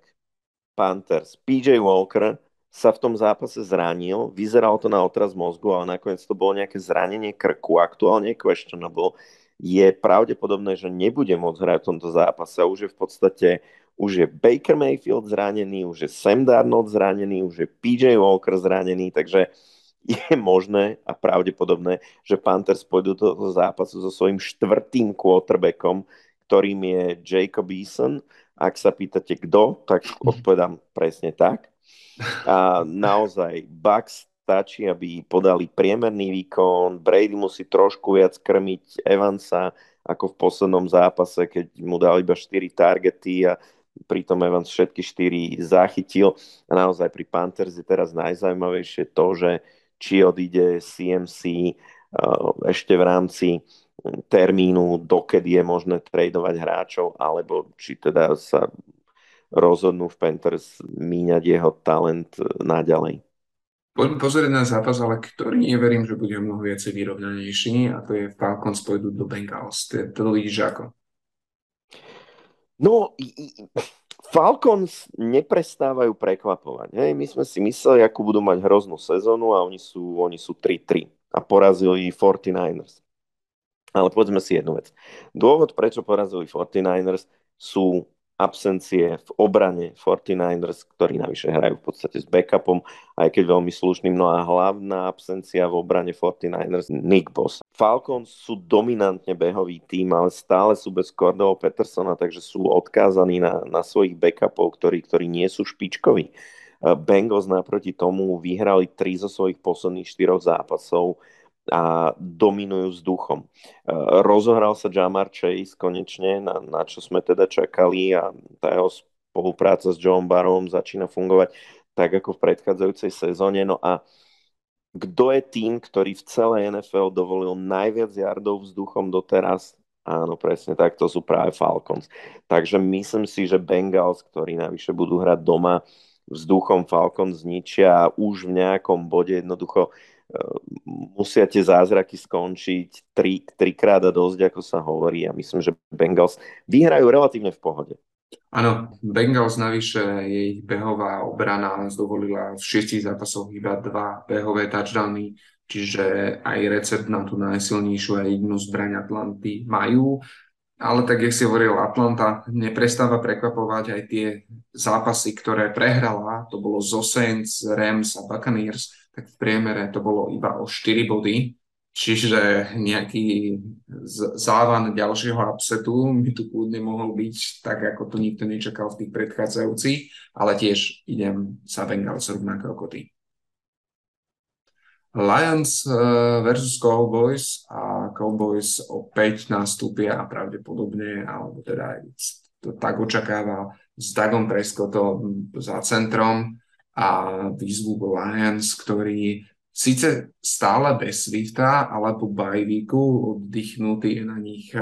Panthers, PJ Walker, sa v tom zápase zranil, vyzeralo to na otraz mozgu, ale nakoniec to bolo nejaké zranenie krku, aktuálne questionable. Je pravdepodobné, že nebude môcť hrať v tomto zápase. Už je v podstate už je Baker Mayfield zranený, už je Sam Darnold zranený, už je PJ Walker zranený, takže je možné a pravdepodobné, že Panthers pôjdu do toho zápasu so svojím štvrtým quarterbackom, ktorým je Jacob Eason. Ak sa pýtate kto, tak odpovedám presne tak. A naozaj Bucks stačí, aby podali priemerný výkon, Brady musí trošku viac krmiť Evansa ako v poslednom zápase, keď mu dal iba 4 targety a pritom Evans všetky 4 zachytil. A naozaj pri Panthers je teraz najzaujímavejšie to, že či odíde CMC ešte v rámci termínu, dokedy je možné tradovať hráčov, alebo či teda sa rozhodnú v Panthers míňať jeho talent e, naďalej. Poďme pozrieť na zápas, ale ktorý neverím, že bude mnoho viacej vyrovnanejší a to je Falcons pôjdu do Bengals. To, to vidíš ako? No, Falcons neprestávajú prekvapovať. Hej? My sme si mysleli, akú budú mať hroznú sezónu a oni sú, oni sú 3-3 a porazili 49ers. Ale povedzme si jednu vec. Dôvod, prečo porazili 49ers, sú absencie v obrane 49ers, ktorí navyše hrajú v podstate s backupom, aj keď veľmi slušným. No a hlavná absencia v obrane 49ers Nick Boss. Falcons sú dominantne behový tým, ale stále sú bez Cordova Petersona, takže sú odkázaní na, na svojich backupov, ktorí, ktorí nie sú špičkoví. Bengals naproti tomu vyhrali tri zo svojich posledných štyroch zápasov a dominujú vzduchom. E, rozohral sa Jamar Chase konečne, na, na čo sme teda čakali a tá jeho spolupráca s John Barom začína fungovať tak ako v predchádzajúcej sezóne. No a kto je tým, ktorý v celej NFL dovolil najviac jardov vzduchom doteraz? Áno, presne tak, to sú práve Falcons. Takže myslím si, že Bengals, ktorí navyše budú hrať doma, vzduchom Falcons zničia už v nejakom bode jednoducho musia tie zázraky skončiť tri, trikrát a dosť, ako sa hovorí. A myslím, že Bengals vyhrajú relatívne v pohode. Áno, Bengals navyše jej behová obrana zdovolila v šiestich zápasoch iba dva behové touchdowny, čiže aj recept na tú najsilnejšiu a jednu zbraň Atlanty majú. Ale tak, jak si hovoril, Atlanta neprestáva prekvapovať aj tie zápasy, ktoré prehrala. To bolo zo Saints, Rams a Buccaneers tak v priemere to bolo iba o 4 body, čiže nejaký závan ďalšieho upsetu by tu kľudne mohol byť, tak ako to nikto nečakal v tých predchádzajúcich, ale tiež idem sa Bengals rovnako ako ty. Lions eh, versus Cowboys a Cowboys opäť nastúpia pravdepodobne, alebo teda to tak očakáva s Dagom Prescottom za centrom a výzvu Lions, ktorí síce stále bez Swifta, ale po bajvíku oddychnutí na nich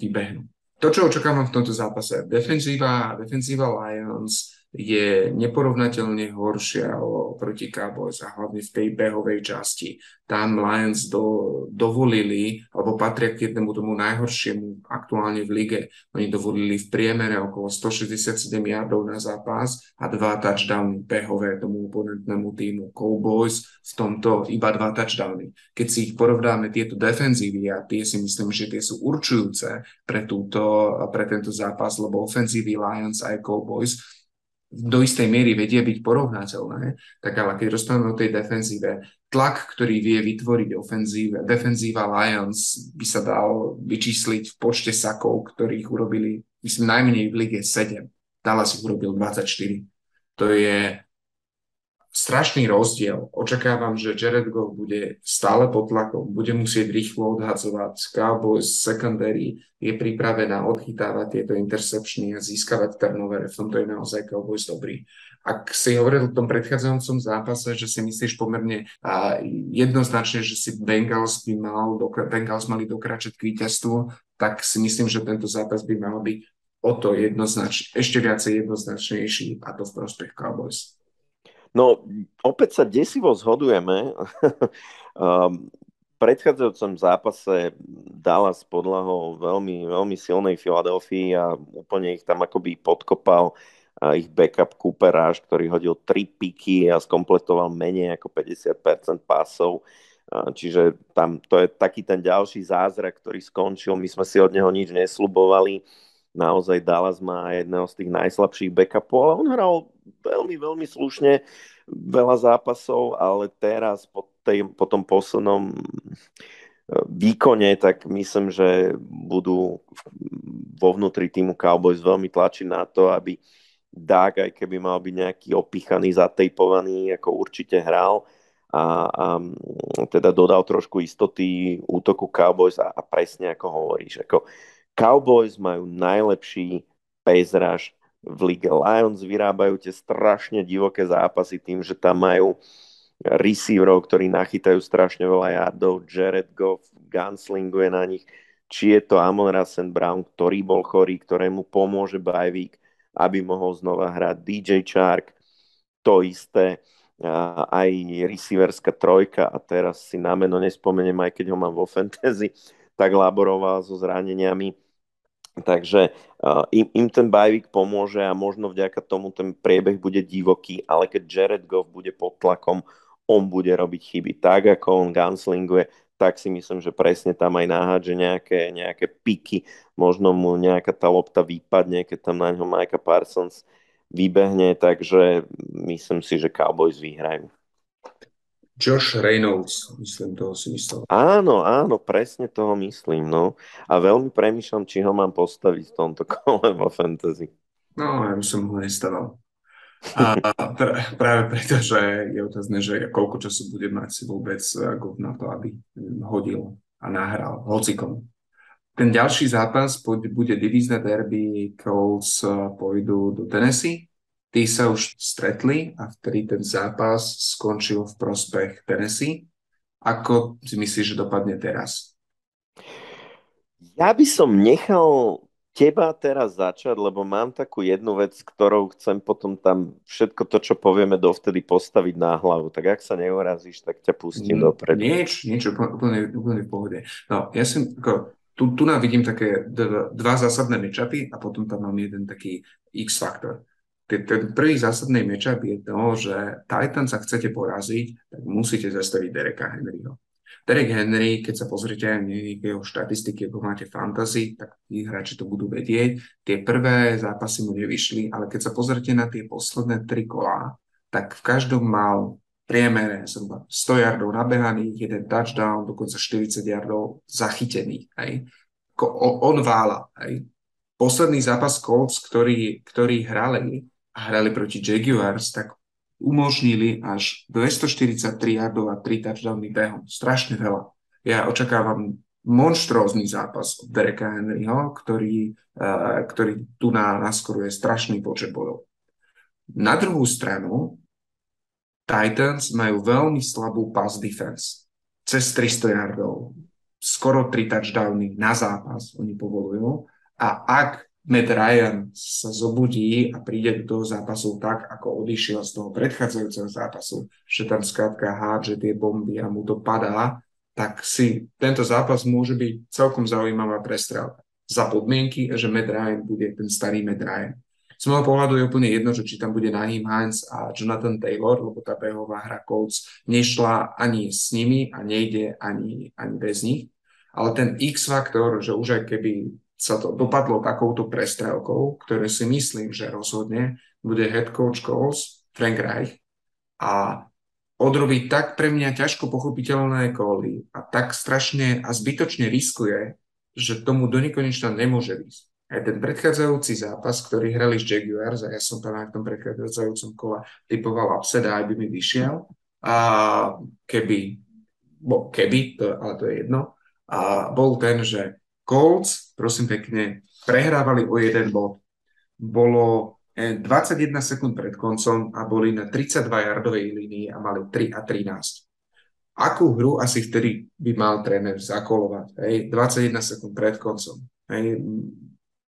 vybehnú. To, čo očakávam v tomto zápase, defenzíva, defenzíva Lions je neporovnateľne horšia oproti Cowboys a hlavne v tej behovej časti. Tam Lions do, dovolili, alebo patria k jednému tomu najhoršiemu aktuálne v lige. Oni dovolili v priemere okolo 167 yardov na zápas a dva touchdowny behové tomu oponentnému týmu Cowboys, v tomto iba dva touchdowny. Keď si ich porovnáme tieto defenzívy a tie si myslím, že tie sú určujúce pre, túto, pre tento zápas, lebo ofenzívy Lions aj Cowboys do istej miery vedia byť porovnateľné, tak ale keď rozprávame o tej defenzíve, tlak, ktorý vie vytvoriť ofenzíve, defenzíva Lions by sa dal vyčísliť v počte sakov, ktorých urobili, myslím, najmenej v lige 7. Dallas ich urobil 24. To je strašný rozdiel. Očakávam, že Jared Goff bude stále pod tlakom, bude musieť rýchlo odhadzovať. Cowboys secondary je pripravená odchytávať tieto intercepčny a získavať turnover. V tomto je naozaj Cowboys dobrý. Ak si hovoril v tom predchádzajúcom zápase, že si myslíš pomerne a jednoznačne, že si Bengals by mal, Bengals mali dokračať k víťazstvu, tak si myslím, že tento zápas by mal byť o to jednoznačne, ešte viacej jednoznačnejší a to v prospech Cowboys. No, opäť sa desivo zhodujeme. um, v predchádzajúcom zápase Dallas podľahol veľmi, veľmi silnej Filadelfii a úplne ich tam akoby podkopal ich backup Cooper Rush, ktorý hodil 3 piky a skompletoval menej ako 50% pásov. Čiže tam to je taký ten ďalší zázrak, ktorý skončil. My sme si od neho nič neslubovali. Naozaj Dallas má jedného z tých najslabších backupov, ale on hral veľmi, veľmi slušne veľa zápasov, ale teraz po, tej, po tom poslednom e, výkone, tak myslím, že budú vo vnútri týmu Cowboys veľmi tlačiť na to, aby Dag, aj keby mal byť nejaký opichaný, zatejpovaný, ako určite hral a, a teda dodal trošku istoty útoku Cowboys a, a presne ako hovoríš, ako Cowboys majú najlepší rush v Lige Lions vyrábajú tie strašne divoké zápasy tým, že tam majú receiverov, ktorí nachytajú strašne veľa yardov, Jared Goff gunslinguje na nich, či je to Amon Rassen Brown, ktorý bol chorý, ktorému pomôže Bajvík, aby mohol znova hrať. DJ Chark, to isté, aj receiverská trojka. A teraz si na meno nespomeniem, aj keď ho mám vo fantasy, tak laboroval so zraneniami. Takže im, im ten bajvik pomôže a možno vďaka tomu ten priebeh bude divoký, ale keď Jared Goff bude pod tlakom, on bude robiť chyby. Tak ako on gunslinguje, tak si myslím, že presne tam aj náhádže nejaké, nejaké piky, možno mu nejaká tá lopta vypadne, keď tam na ňo Micah Parsons vybehne, takže myslím si, že Cowboys vyhrajú. Josh Reynolds, myslím, toho si myslel. Áno, áno, presne toho myslím, no. A veľmi premýšľam, či ho mám postaviť v tomto kole vo fantasy. No, ja by som ho nestával. A pr- práve preto, že je otázne, že koľko času bude mať si vôbec Goff na to, aby hodil a nahral hocikom. Ten ďalší zápas bude divízne derby, Colts pôjdu do Tennessee Tí sa už stretli a vtedy ten zápas skončil v prospech Tennessee. Ako si myslíš, že dopadne teraz? Ja by som nechal teba teraz začať, lebo mám takú jednu vec, ktorou chcem potom tam všetko to, čo povieme dovtedy postaviť na hlavu. Tak ak sa neurazíš, tak ťa pustím mm, dopredu. Nieč, niečo úplne, úplne v pohode. No, ja som, ako, tu, tu nám vidím také dva, dva zásadné mečapy a potom tam mám jeden taký X-faktor ten prvý zásadný mečap je to, že Titans, ak chcete poraziť, tak musíte zastaviť Dereka Henryho. Derek Henry, keď sa pozrite aj jeho štatistiky, ako máte fantasy, tak tí hráči to budú vedieť. Tie prvé zápasy mu nevyšli, ale keď sa pozrite na tie posledné tri kolá, tak v každom mal priemere zhruba 100 yardov nabehaných, jeden touchdown, dokonca 40 yardov zachytených. Hej. On vála. Hej. Posledný zápas Colts, ktorý, ktorý hrali, hrali proti Jaguars, tak umožnili až 243 yardov a 3 touchdowny behom. Strašne veľa. Ja očakávam monštrózny zápas od Dereka Henryho, ktorý, uh, ktorý tu na, naskoruje strašný počet bodov. Na druhú stranu, Titans majú veľmi slabú pass defense. Cez 300 yardov. Skoro 3 touchdowny na zápas oni povolujú. A ak Matt Ryan sa zobudí a príde do toho zápasu tak, ako odišiel z toho predchádzajúceho zápasu, že tam skrátka hádže tie bomby a mu to padá, tak si tento zápas môže byť celkom zaujímavá prestrelka. Za podmienky, že Matt Ryan bude ten starý Matt Ryan. Z môjho pohľadu je úplne jedno, že či tam bude Naheem Hines a Jonathan Taylor, lebo tá behová hra Colts nešla ani s nimi a nejde ani, ani bez nich. Ale ten X-faktor, že už aj keby sa to dopadlo takouto prestrelkou, ktoré si myslím, že rozhodne bude head coach Coles, Frank Reich a odrobí tak pre mňa ťažko pochopiteľné kóly a tak strašne a zbytočne riskuje, že tomu do nekonečna nemôže ísť. Aj ten predchádzajúci zápas, ktorý hrali s Jaguars, a ja som tam aj v tom predchádzajúcom kola typoval upset a aj by mi vyšiel, a keby, bo keby, to, ale to je jedno, a bol ten, že Colts, prosím pekne, prehrávali o jeden bod. Bolo 21 eh, sekúnd pred koncom a boli na 32-jardovej línii a mali 3 a 13. Akú hru asi vtedy by mal tréner zakolovať? Hej? 21 sekúnd pred koncom. Hej?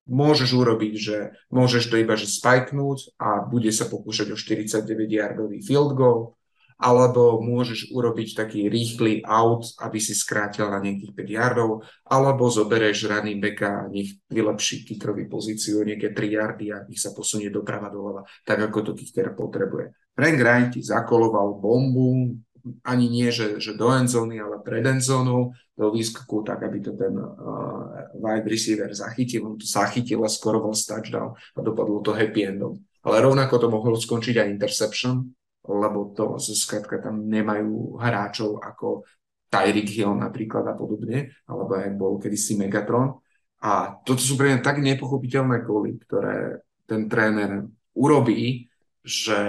Môžeš urobiť, že môžeš to iba že spajknúť a bude sa pokúšať o 49-yardový field goal, alebo môžeš urobiť taký rýchly out, aby si skrátil na nejakých 5 yardov, alebo zobereš running backa a nech vylepší kickerový pozíciu nejaké 3 yardy a nech sa posunie doprava doľava, tak ako to kicker potrebuje. Frank Ryan ti zakoloval bombu, ani nie, že, že do endzóny, ale pred endzónou, do výskoku, tak aby to ten uh, wide receiver zachytil. On to zachytil a skoroval touchdown a dopadlo to happy endom. Ale rovnako to mohlo skončiť aj interception, lebo to skrátka tam nemajú hráčov ako Tyreek Hill napríklad a podobne, alebo aj bol kedysi Megatron. A toto sú pre mňa tak nepochopiteľné góly, ktoré ten tréner urobí, že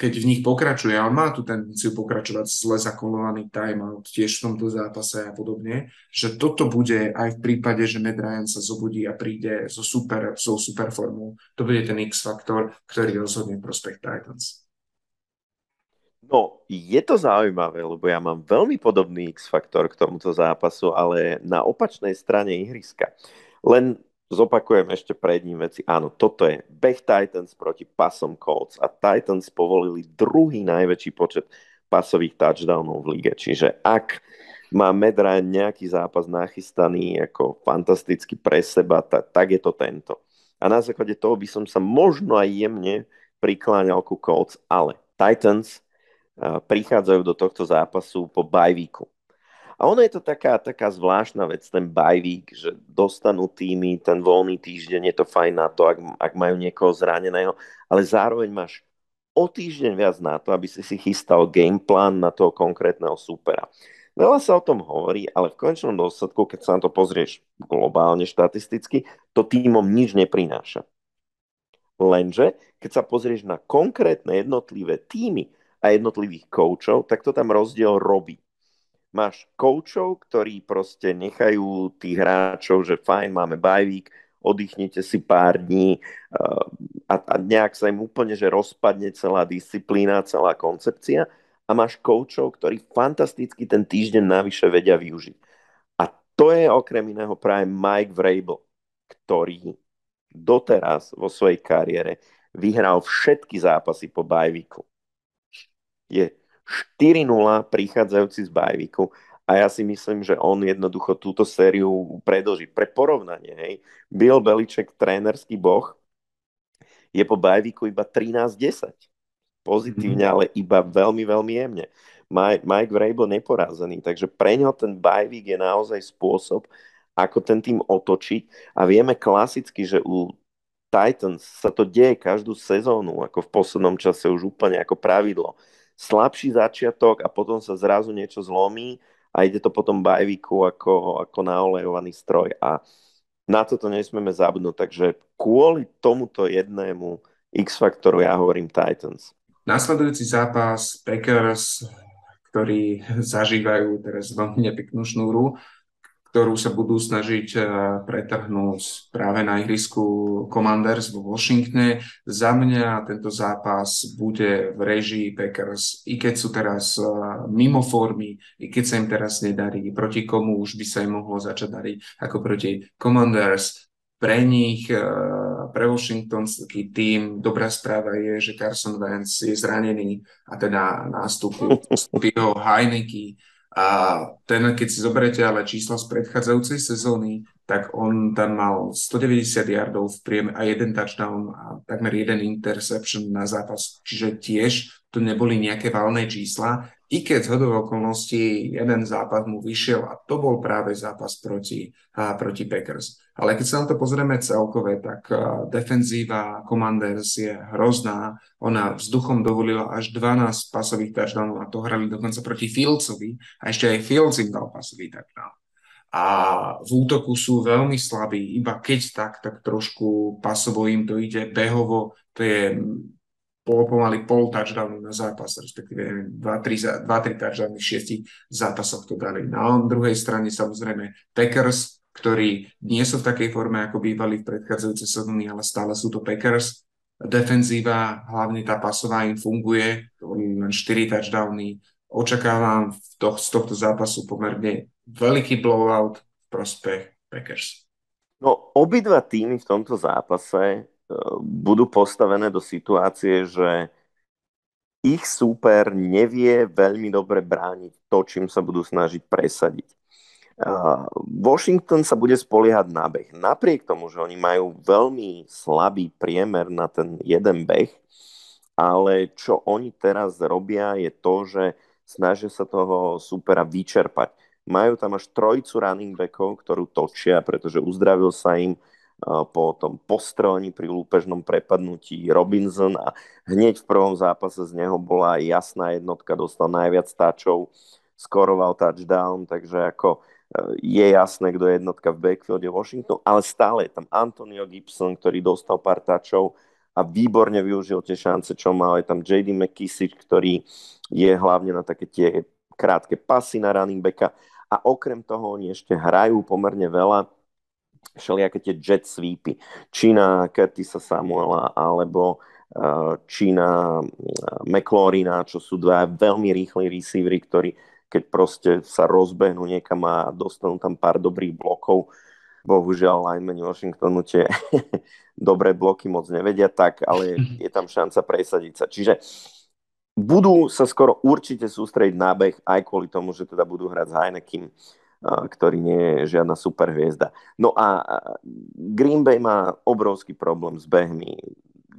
keď v nich pokračuje, on má tú tendenciu pokračovať zle zakolovaný timeout tiež v tomto zápase a podobne, že toto bude aj v prípade, že Matt Ryan sa zobudí a príde so super, so super formou. To bude ten X-faktor, ktorý rozhodne prospekt Titans. No, je to zaujímavé, lebo ja mám veľmi podobný X-faktor k tomuto zápasu, ale na opačnej strane ihriska. Len zopakujem ešte pred ním veci. Áno, toto je Bech Titans proti pasom Colts a Titans povolili druhý najväčší počet pasových touchdownov v lige. Čiže ak má Medra nejaký zápas nachystaný ako fantasticky pre seba, tak, tak je to tento. A na základe toho by som sa možno aj jemne prikláňal ku Colts, ale Titans prichádzajú do tohto zápasu po bajvíku. A ono je to taká, taká zvláštna vec, ten bajvík, že dostanú týmy ten voľný týždeň, je to fajn na to, ak, ak majú niekoho zraneného, ale zároveň máš o týždeň viac na to, aby si si chystal gameplan na toho konkrétneho supera. Veľa sa o tom hovorí, ale v konečnom dôsledku, keď sa na to pozrieš globálne štatisticky, to týmom nič neprináša. Lenže, keď sa pozrieš na konkrétne jednotlivé týmy a jednotlivých koučov, tak to tam rozdiel robí. Máš koučov, ktorí proste nechajú tých hráčov, že fajn, máme bajvík, oddychnite si pár dní uh, a, a nejak sa im úplne že rozpadne celá disciplína, celá koncepcia a máš koučov, ktorí fantasticky ten týždeň navyše vedia využiť. A to je okrem iného práve Mike Vrabel, ktorý doteraz vo svojej kariére vyhral všetky zápasy po bajviku. Je 4-0 prichádzajúci z bajviku a ja si myslím, že on jednoducho túto sériu predlží. Pre porovnanie, hej, Bill Beliček, trénerský boh, je po bajviku iba 13-10. Pozitívne, mm-hmm. ale iba veľmi, veľmi jemne. Mike, Mike Vrabel neporazený, takže pre ňo ten bajvik je naozaj spôsob, ako ten tým otočiť a vieme klasicky, že u Titans sa to deje každú sezónu, ako v poslednom čase už úplne ako pravidlo. Slabší začiatok a potom sa zrazu niečo zlomí a ide to potom bajvíku ako, ako naolejovaný stroj. A na toto nesmieme zabudnúť. Takže kvôli tomuto jednému X-faktoru ja hovorím Titans. Nasledujúci zápas Packers, ktorí zažívajú teraz veľmi nepeknú šnúru, ktorú sa budú snažiť eh, pretrhnúť práve na ihrisku Commanders vo Washingtone. Za mňa tento zápas bude v režii Packers, i keď sú teraz eh, mimo formy, i keď sa im teraz nedarí, proti komu už by sa im mohlo začať dariť, ako proti Commanders. Pre nich, eh, pre Washingtonský tým, dobrá správa je, že Carson Wentz je zranený a teda nástupí jeho Heineke, a ten, keď si zoberiete ale čísla z predchádzajúcej sezóny, tak on tam mal 190 yardov v priem a jeden touchdown a takmer jeden interception na zápas. Čiže tiež to neboli nejaké valné čísla, i keď z hodov okolností jeden zápas mu vyšiel a to bol práve zápas proti, a, proti Packers. Ale keď sa na to pozrieme celkové, tak a, defenzíva Commanders je hrozná. Ona vzduchom dovolila až 12 pasových touchdownov a to hrali dokonca proti Fieldsovi a ešte aj Fields im dal pasový touchdown. A v útoku sú veľmi slabí, iba keď tak, tak trošku pasovo im to ide, behovo to je bolo pomaly pol touchdownu na zápas, respektíve 2-3 touchdowny v šiestich zápasoch to dali. Na druhej strane samozrejme Packers, ktorí nie sú v takej forme, ako bývali v predchádzajúcej sezóny, ale stále sú to Packers. Defenzíva, hlavne tá pasová im funguje, len 4 touchdowny. Očakávam to, z tohto zápasu pomerne veľký blowout v prospech Packers. No, obidva týmy v tomto zápase budú postavené do situácie, že ich súper nevie veľmi dobre brániť to, čím sa budú snažiť presadiť. Washington sa bude spoliehať na beh. Napriek tomu, že oni majú veľmi slabý priemer na ten jeden beh, ale čo oni teraz robia je to, že snažia sa toho supera vyčerpať. Majú tam až trojcu running backov, ktorú točia, pretože uzdravil sa im po tom postrelení pri lúpežnom prepadnutí Robinson a hneď v prvom zápase z neho bola jasná jednotka, dostal najviac táčov, skoroval touchdown, takže ako je jasné, kto je jednotka v backfielde Washington, ale stále je tam Antonio Gibson, ktorý dostal pár táčov a výborne využil tie šance, čo mal. Je tam JD McKissick, ktorý je hlavne na také tie krátke pasy na running backa a okrem toho oni ešte hrajú pomerne veľa všelijaké tie jet sweepy. Čína Curtisa Samuela alebo uh, Čína uh, McLaurina, čo sú dva veľmi rýchli receivery, ktorí keď proste sa rozbehnú niekam a dostanú tam pár dobrých blokov, bohužiaľ linemeni Washingtonu tie dobré bloky moc nevedia tak, ale je tam šanca presadiť sa. Čiže budú sa skoro určite sústrediť na beh, aj kvôli tomu, že teda budú hrať s Heinekim ktorý nie je žiadna superhviezda. No a Green Bay má obrovský problém s behmi.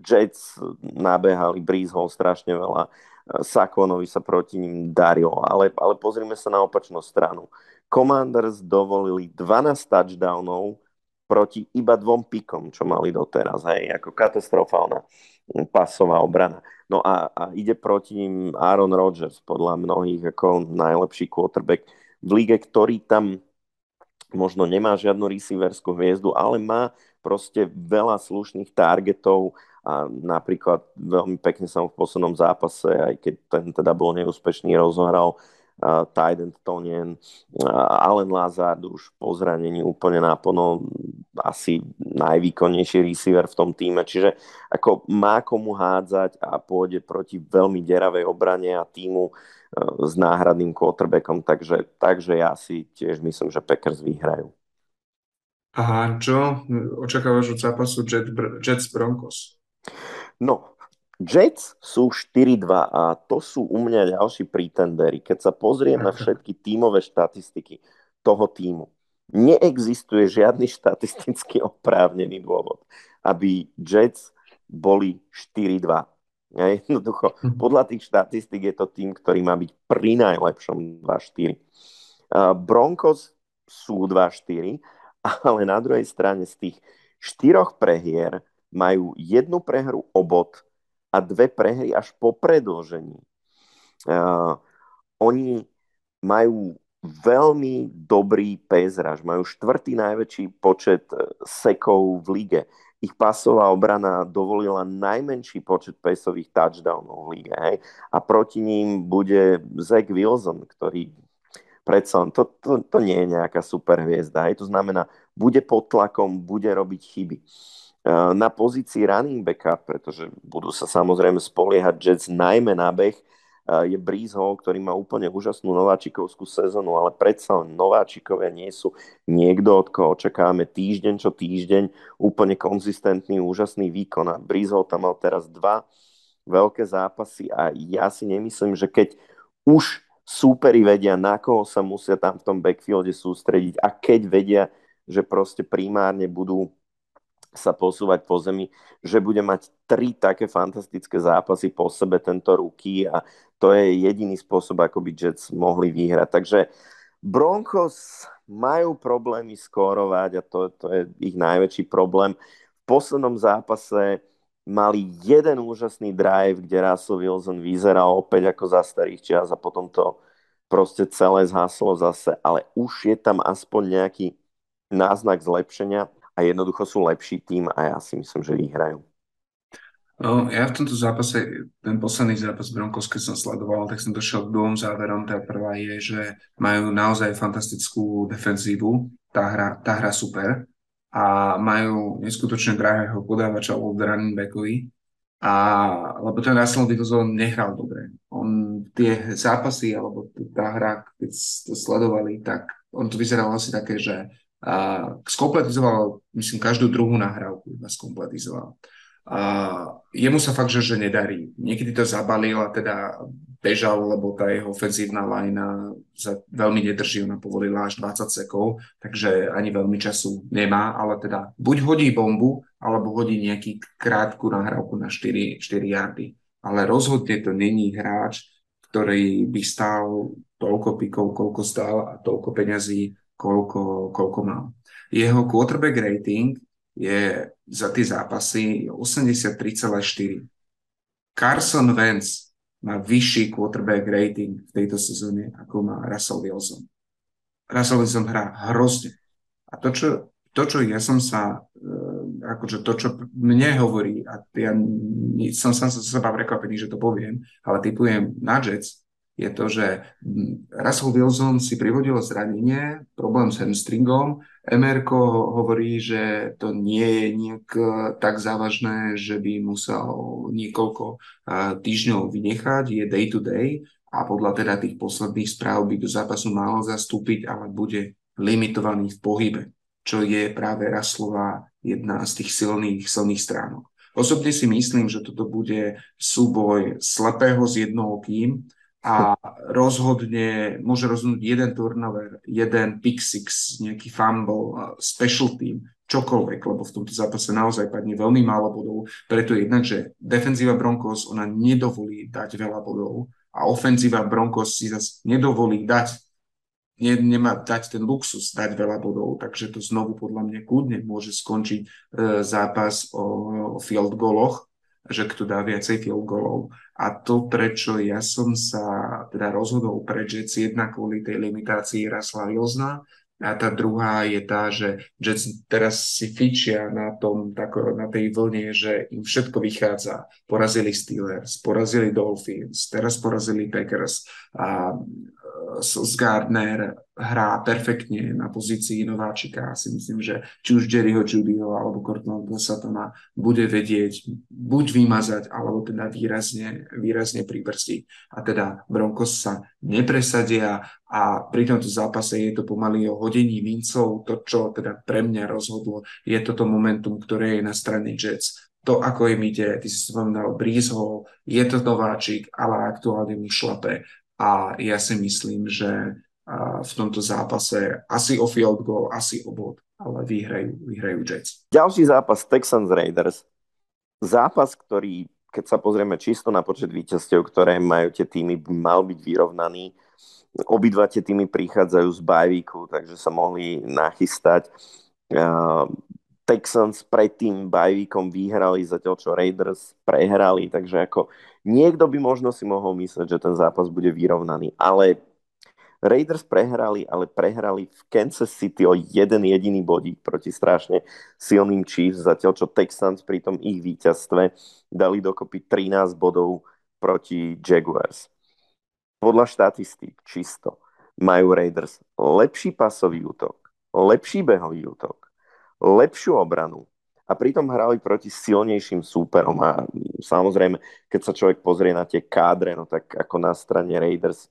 Jets nabehali, Breeze Hall strašne veľa Sakonovi sa proti ním darilo, ale, ale pozrime sa na opačnú stranu. Commanders dovolili 12 touchdownov proti iba dvom pikom, čo mali doteraz, hej, ako katastrofálna pasová obrana. No a, a ide proti ním Aaron Rodgers, podľa mnohých ako najlepší quarterback v lige, ktorý tam možno nemá žiadnu receiverskú hviezdu, ale má proste veľa slušných targetov a napríklad veľmi pekne sa mu v poslednom zápase, aj keď ten teda bol neúspešný, rozohral uh, Tyden Tonien, uh, Allen Lazard už po zranení úplne náplno asi najvýkonnejší receiver v tom týme, čiže ako má komu hádzať a pôjde proti veľmi deravej obrane a týmu uh, s náhradným quarterbackom, takže, takže ja si tiež myslím, že Packers vyhrajú. A čo očakávaš od zápasu Jet, Jets Broncos? No, Jets sú 4-2 a to sú u mňa ďalší pretendery. Keď sa pozriem na všetky tímové štatistiky toho týmu, neexistuje žiadny štatisticky oprávnený dôvod, aby Jets boli 4-2. Ja jednoducho, hm. podľa tých štatistik je to tým, ktorý má byť pri najlepšom 2-4. Broncos sú 2-4 ale na druhej strane z tých štyroch prehier majú jednu prehru obod a dve prehry až po predlžení. Uh, oni majú veľmi dobrý pezraž, majú štvrtý najväčší počet e, sekov v lige. Ich pasová obrana dovolila najmenší počet pesových touchdownov v lige. Hej? A proti ním bude Zach Wilson, ktorý predsa to, to, to nie je nejaká super hviezda. Hej. To znamená, bude pod tlakom, bude robiť chyby. Na pozícii running backa, pretože budú sa samozrejme spoliehať Jets najmä na beh, je Breeze Hall, ktorý má úplne úžasnú nováčikovskú sezónu, ale predsa len nováčikovia nie sú niekto, od koho očakávame týždeň čo týždeň úplne konzistentný, úžasný výkon. A Breeze Hall tam mal teraz dva veľké zápasy a ja si nemyslím, že keď už súperi vedia, na koho sa musia tam v tom backfielde sústrediť a keď vedia, že proste primárne budú sa posúvať po zemi, že bude mať tri také fantastické zápasy po sebe tento ruky a to je jediný spôsob, ako by Jets mohli vyhrať. Takže Broncos majú problémy skórovať a to, to je ich najväčší problém. V poslednom zápase mali jeden úžasný drive, kde Russell Wilson vyzeral opäť ako za starých čias a potom to proste celé zhaslo zase, ale už je tam aspoň nejaký náznak zlepšenia a jednoducho sú lepší tým a ja si myslím, že vyhrajú. No, ja v tomto zápase, ten posledný zápas Broncos, keď som sledoval, tak som došiel k dvom záverom. Tá prvá je, že majú naozaj fantastickú defenzívu, tá hra, tá hra super, a majú neskutočne drahého podávača od running backovi, a, lebo ten Russell Wilson nehral dobre. On tie zápasy, alebo tá hra, keď to sledovali, tak on to vyzeralo asi také, že a, skompletizoval, myslím, každú druhú nahrávku iba skompletizoval. A jemu sa fakt, že, že nedarí. Niekedy to zabalil a teda bežal, lebo tá jeho ofenzívna lajna za veľmi nedrží, ona povolila až 20 sekov, takže ani veľmi času nemá, ale teda buď hodí bombu, alebo hodí nejaký krátku nahrávku na 4, 4 yardy. Ale rozhodne to není hráč, ktorý by stál toľko pikov, koľko stál a toľko peňazí, koľko, koľko mal. Jeho quarterback rating je za tie zápasy 83,4. Carson Wentz má vyšší quarterback rating v tejto sezóne, ako má Russell Wilson. Russell Wilson hrá hrozne. A to, čo, to, čo ja som sa, uh, akože to, čo mne hovorí, a ja som sa seba prekvapený, že to poviem, ale typujem na Jets, je to, že Russell Wilson si privodil zranenie, problém s hamstringom. MR hovorí, že to nie je nejak e, tak závažné, že by musel niekoľko e, týždňov vynechať, je day to day a podľa teda tých posledných správ by do zápasu malo zastúpiť, ale bude limitovaný v pohybe, čo je práve Raslová jedna z tých silných, silných stránok. Osobne si myslím, že toto bude súboj slepého s jednookým, a rozhodne, môže rozhodnúť jeden turnover, jeden pick six, nejaký fumble, special team. čokoľvek, lebo v tomto zápase naozaj padne veľmi málo bodov. Preto jednak, že defenzíva Broncos ona nedovolí dať veľa bodov a ofenzíva Broncos si zase nedovolí dať ne, nemá dať ten luxus, dať veľa bodov, takže to znovu podľa mňa kľudne môže skončiť e, zápas o, o field goloch, že kto dá viacej field golov. A to, prečo ja som sa teda rozhodol pre Jets jedna kvôli tej limitácii Rasla Wilsona, a tá druhá je tá, že Jets teraz si fičia na, tom, tak, na tej vlne, že im všetko vychádza. Porazili Steelers, porazili Dolphins, teraz porazili Packers a Gardner hrá perfektne na pozícii nováčika. Si myslím, že či už Jerryho Judyho alebo Cortland Satana bude vedieť buď vymazať, alebo teda výrazne, výrazne pribrzdiť. A teda Broncos sa nepresadia a pri tomto zápase je to pomaly o hodení vincov. To, čo teda pre mňa rozhodlo, je toto momentum, ktoré je na strane Jets to, ako im ide, ty si spomínal Breeze Hall, je to nováčik, ale aktuálne mu šlape a ja si myslím, že v tomto zápase asi o field goal, asi o bod, ale vyhrajú, vyhrajú Jets. Ďalší zápas Texans Raiders. Zápas, ktorý, keď sa pozrieme čisto na počet víťazstiev, ktoré majú tie týmy, by mal byť vyrovnaný. Obidva tie týmy prichádzajú z bajvíku, takže sa mohli nachystať. Texans pred tým bajvíkom vyhrali, zatiaľ čo Raiders prehrali, takže ako niekto by možno si mohol mysleť, že ten zápas bude vyrovnaný, ale Raiders prehrali, ale prehrali v Kansas City o jeden jediný bodík proti strašne silným Chiefs, zatiaľ čo Texans pri tom ich víťazstve dali dokopy 13 bodov proti Jaguars. Podľa štatistík čisto majú Raiders lepší pasový útok, lepší behový útok, lepšiu obranu a pritom hrali proti silnejším súperom a samozrejme, keď sa človek pozrie na tie kádre, no tak ako na strane Raiders,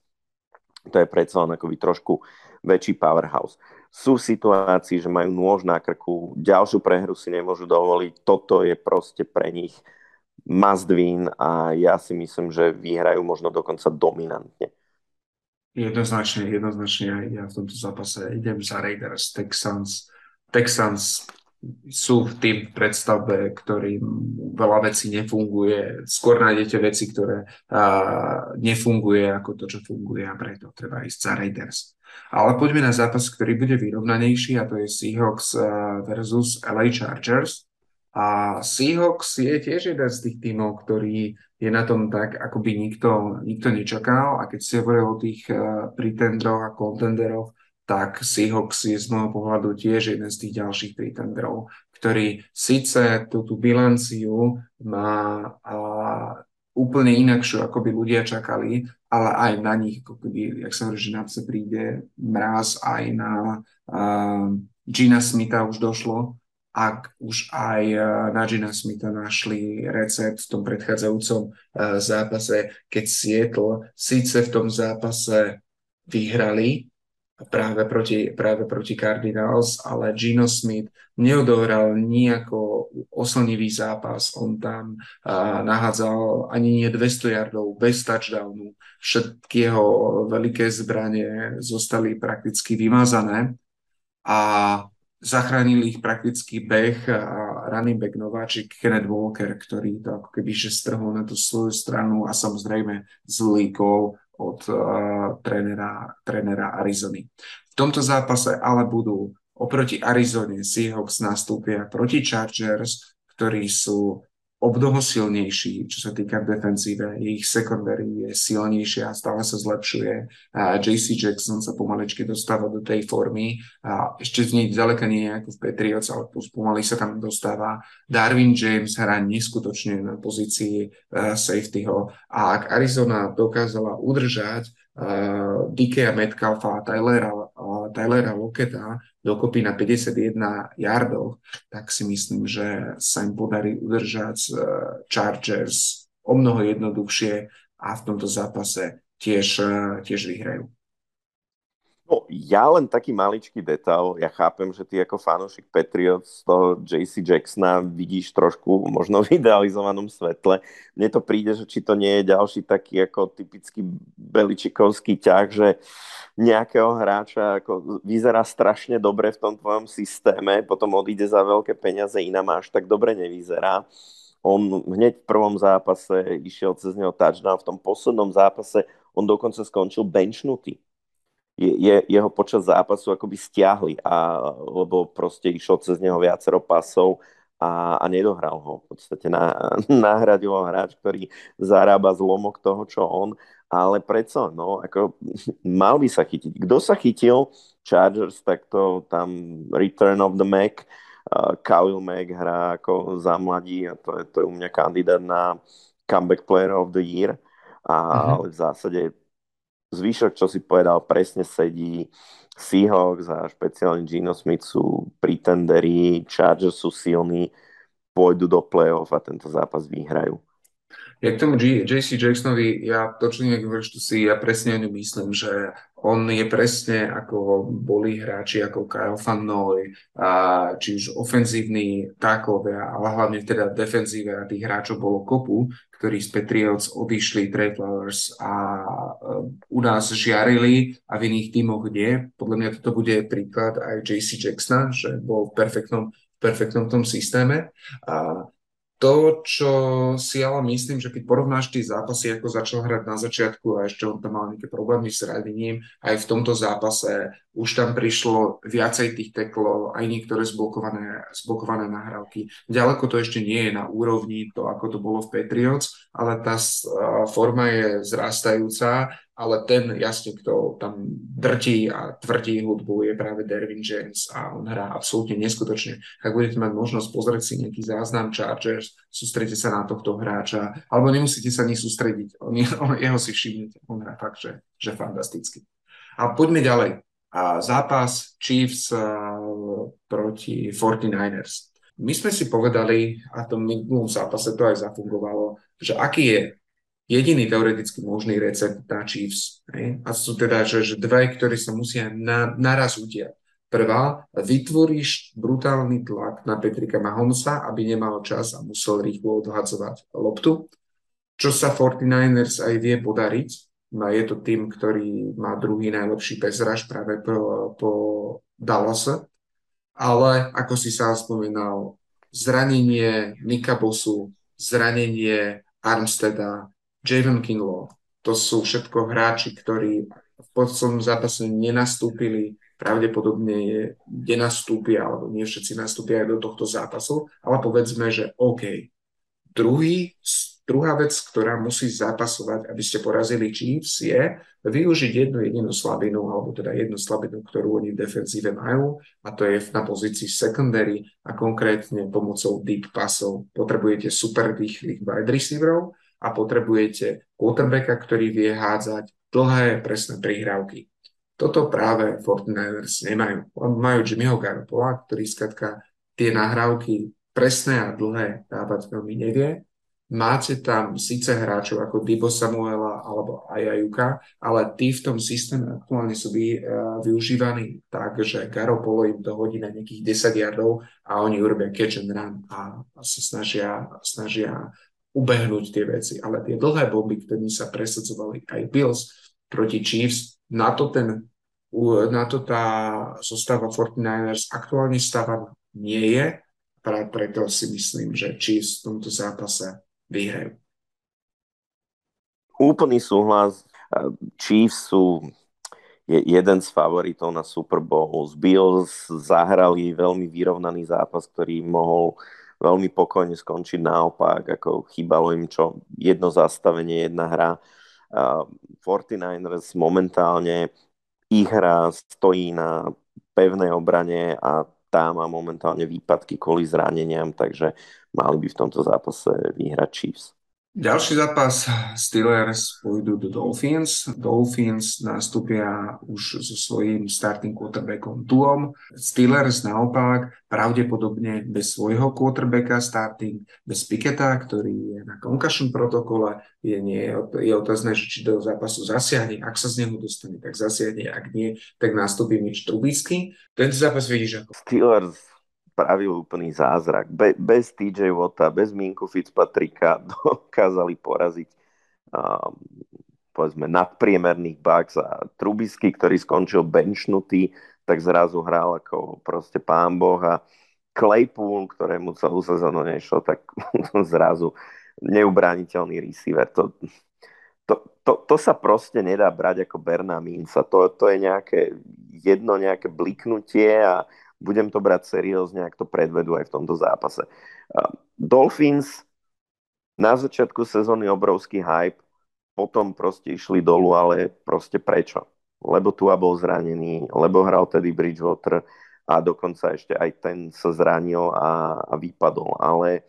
to je predsa len akoby trošku väčší powerhouse. Sú situácii, že majú nôž na krku, ďalšiu prehru si nemôžu dovoliť, toto je proste pre nich must win a ja si myslím, že vyhrajú možno dokonca dominantne. Jednoznačne, jednoznačne aj ja v tomto zápase idem za Raiders, Texans, Texans sú v tým predstave, ktorým veľa vecí nefunguje. Skôr nájdete veci, ktoré uh, nefunguje ako to, čo funguje a preto treba ísť za Raiders. Ale poďme na zápas, ktorý bude vyrovnanejší a to je Seahawks versus LA Chargers. A Seahawks je tiež jeden z tých tímov, ktorý je na tom tak, ako by nikto, nikto nečakal. A keď si hovoril o tých uh, pretendroch a contenderoch, tak Seahawks je z môjho pohľadu tiež jeden z tých ďalších pretenderov, ktorý síce tú, tú bilanciu má a, úplne inakšiu, ako by ľudia čakali, ale aj na nich, ako keby, jak sa hovorí, že na pse príde mraz, aj na uh, Gina Smitha už došlo, ak už aj na Gina Smitha našli recept v tom predchádzajúcom zápase, keď Seattle síce v tom zápase vyhrali, práve proti, práve proti Cardinals, ale Gino Smith neodohral nejako oslnivý zápas. On tam uh, nahádzal ani nie 200 yardov, bez touchdownu. Všetky jeho veľké zbranie zostali prakticky vymazané a zachránili ich prakticky beh a running back nováčik Kenneth Walker, ktorý to ako keby že strhol na tú svoju stranu a samozrejme zlíkol od uh, trénera, trénera Arizony. V tomto zápase ale budú oproti Arizone Seahawks nastúpia proti Chargers, ktorí sú obdoho silnejší, čo sa týka defensíve. Ich secondary je silnejšia a stále sa zlepšuje. JC Jackson sa pomalečky dostáva do tej formy. A ešte z nej ďaleka nie je ako v Patriots, ale pomaly sa tam dostáva. Darwin James hrá neskutočne na pozícii uh, safetyho. A ak Arizona dokázala udržať uh, Dikea Metcalfa a Tylera, uh, Tylera Locketa dokopy na 51 yardov, tak si myslím, že sa im podarí udržať uh, Chargers o mnoho jednoduchšie a v tomto zápase tiež, uh, tiež vyhrajú. No ja len taký maličký detail, ja chápem, že ty ako fanúšik Patriots z toho JC Jacksona vidíš trošku možno v idealizovanom svetle. Mne to príde, že či to nie je ďalší taký ako typický beličikovský ťah, že nejakého hráča ako vyzerá strašne dobre v tom tvojom systéme, potom odíde za veľké peniaze, iná máš, tak dobre nevyzerá. On hneď v prvom zápase išiel cez neho touchdown, v tom poslednom zápase on dokonca skončil benchnutý je, jeho počas zápasu akoby stiahli, a, lebo proste išlo cez neho viacero pasov a, a nedohral ho. V podstate na, nahradil ho hráč, ktorý zarába zlomok toho, čo on, ale predsa, no, ako mal by sa chytiť. Kto sa chytil? Chargers, tak to tam Return of the Mac, uh, Kyle Mac hrá ako za mladí a to je, to je u mňa kandidát na Comeback Player of the Year. A, mm-hmm. Ale v zásade zvyšok, čo si povedal, presne sedí. Seahawks a špeciálne Gino Smith sú pretenderi, Chargers sú silní, pôjdu do play-off a tento zápas vyhrajú. Ja k tomu JC Jacksonovi, ja to, čo to si ja presne o myslím, že on je presne ako boli hráči ako Kyle Van Noy, a či už ofenzívni tákovia, ale hlavne teda defenzíve a tých hráčov bolo kopu, ktorí z Patriots odišli Trey Flowers a uh, u nás žiarili a v iných tímoch nie. Podľa mňa toto bude príklad aj JC Jacksona, že bol v perfektnom, perfektnom tom systéme. A to, čo si ale myslím, že keď porovnáš tie zápasy, ako začal hrať na začiatku a ešte on tam mal nejaké problémy s radením, aj v tomto zápase už tam prišlo viacej tých teklov, aj niektoré zblokované, zblokované nahrávky. Ďaleko to ešte nie je na úrovni to, ako to bolo v Patriots, ale tá forma je zrastajúca ale ten jasne, kto tam drtí a tvrdí hudbu je práve Dervin James a on hrá absolútne neskutočne. Ak budete mať možnosť pozrieť si nejaký záznam Chargers, sústredite sa na tohto hráča, alebo nemusíte sa ani sústrediť, on, on, jeho si všimnete, on hrá fakt, že, že fantasticky. A poďme ďalej. A zápas Chiefs uh, proti 49ers. My sme si povedali, a v tom minulom zápase to aj zafungovalo, že aký je jediný teoreticky možný recept na Chiefs. A sú teda, že, že dve, ktoré sa musia na, naraz udiať. Prvá, vytvoríš brutálny tlak na Petrika Mahomesa, aby nemal čas a musel rýchlo odhadzovať loptu, čo sa 49ers aj vie podariť. No je to tým, ktorý má druhý najlepší pesraž práve po, po Dallase. Ale ako si sa spomínal, zranenie Nika Bosu, zranenie Armsteda, Javon Kinlaw. To sú všetko hráči, ktorí v poslednom zápase nenastúpili, pravdepodobne je, nenastúpia, alebo nie všetci nastúpia aj do tohto zápasu, ale povedzme, že OK. Druhý, druhá vec, ktorá musí zápasovať, aby ste porazili Chiefs, je využiť jednu jedinú slabinu, alebo teda jednu slabinu, ktorú oni v defenzíve majú, a to je na pozícii secondary a konkrétne pomocou deep pasov. Potrebujete super rýchlych wide receiverov, a potrebujete quarterbacka, ktorý vie hádzať dlhé presné prihrávky. Toto práve 49ers nemajú. Majú Jimmyho Garopola, ktorý skratka tie nahrávky presné a dlhé dávať veľmi nevie. Máte tam síce hráčov ako Dibo Samuela alebo Ajajuka, ale tí v tom systéme aktuálne sú vy, uh, využívaní tak, že Garopolo im dohodí na nejakých 10 yardov a oni urobia catch and run a, a sa snažia, snažia ubehnúť tie veci. Ale tie dlhé bomby, ktorými sa presadzovali aj Bills proti Chiefs, na to, ten, na to tá zostava 49ers aktuálne stáva nie je. Preto si myslím, že Chiefs v tomto zápase vyhrajú. Úplný súhlas. Chiefs sú je jeden z favoritov na Super Bowl. Z Bills zahrali veľmi vyrovnaný zápas, ktorý mohol veľmi pokojne skončiť naopak, ako chýbalo im čo jedno zastavenie, jedna hra. Uh, 49ers momentálne ich hra stojí na pevnej obrane a tá má momentálne výpadky kvôli zraneniam, takže mali by v tomto zápase vyhrať Chiefs. Ďalší zápas Steelers pôjdu do Dolphins. Dolphins nastúpia už so svojím starting quarterbackom Tuom. Steelers naopak pravdepodobne bez svojho quarterbacka starting, bez Piketa, ktorý je na concussion protokole. Je, nie, je otázne, či do zápasu zasiahne. Ak sa z neho dostane, tak zasiahne. Ak nie, tak nastúpi Mitch Trubisky. Tento zápas vidíš ako? Steelers spravil úplný zázrak. Be, bez TJ Wota, bez Minku Fitzpatricka dokázali poraziť um, povedzme nadpriemerných Bucks a Trubisky, ktorý skončil benchnutý, tak zrazu hral ako proste pán Boh a Claypool, ktorému celú sezónu nešlo, tak zrazu neubrániteľný receiver. To, to, to, to sa proste nedá brať ako Berná Minca. To, to je nejaké jedno nejaké bliknutie a budem to brať seriózne, ak to predvedú aj v tomto zápase. Dolphins na začiatku sezóny obrovský hype, potom proste išli dolu, ale proste prečo? Lebo tu bol zranený, lebo hral tedy Bridgewater a dokonca ešte aj ten sa zranil a, a vypadol. Ale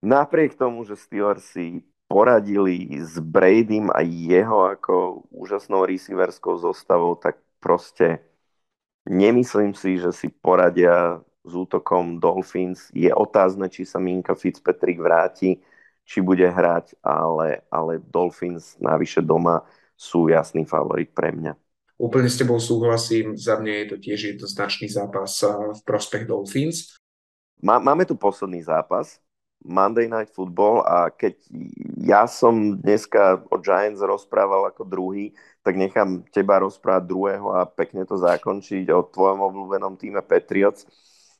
napriek tomu, že Steelers si poradili s Bradym a jeho ako úžasnou receiverskou zostavou, tak proste Nemyslím si, že si poradia s útokom Dolphins. Je otázne, či sa Minka Fitzpatrick vráti, či bude hrať, ale, ale Dolphins navyše doma sú jasný favorit pre mňa. Úplne s tebou súhlasím, za mňa je to tiež jednoznačný zápas v prospech Dolphins. Máme tu posledný zápas, Monday Night Football a keď ja som dneska o Giants rozprával ako druhý, tak nechám teba rozprávať druhého a pekne to zakončiť o tvojom obľúbenom týme Patriots.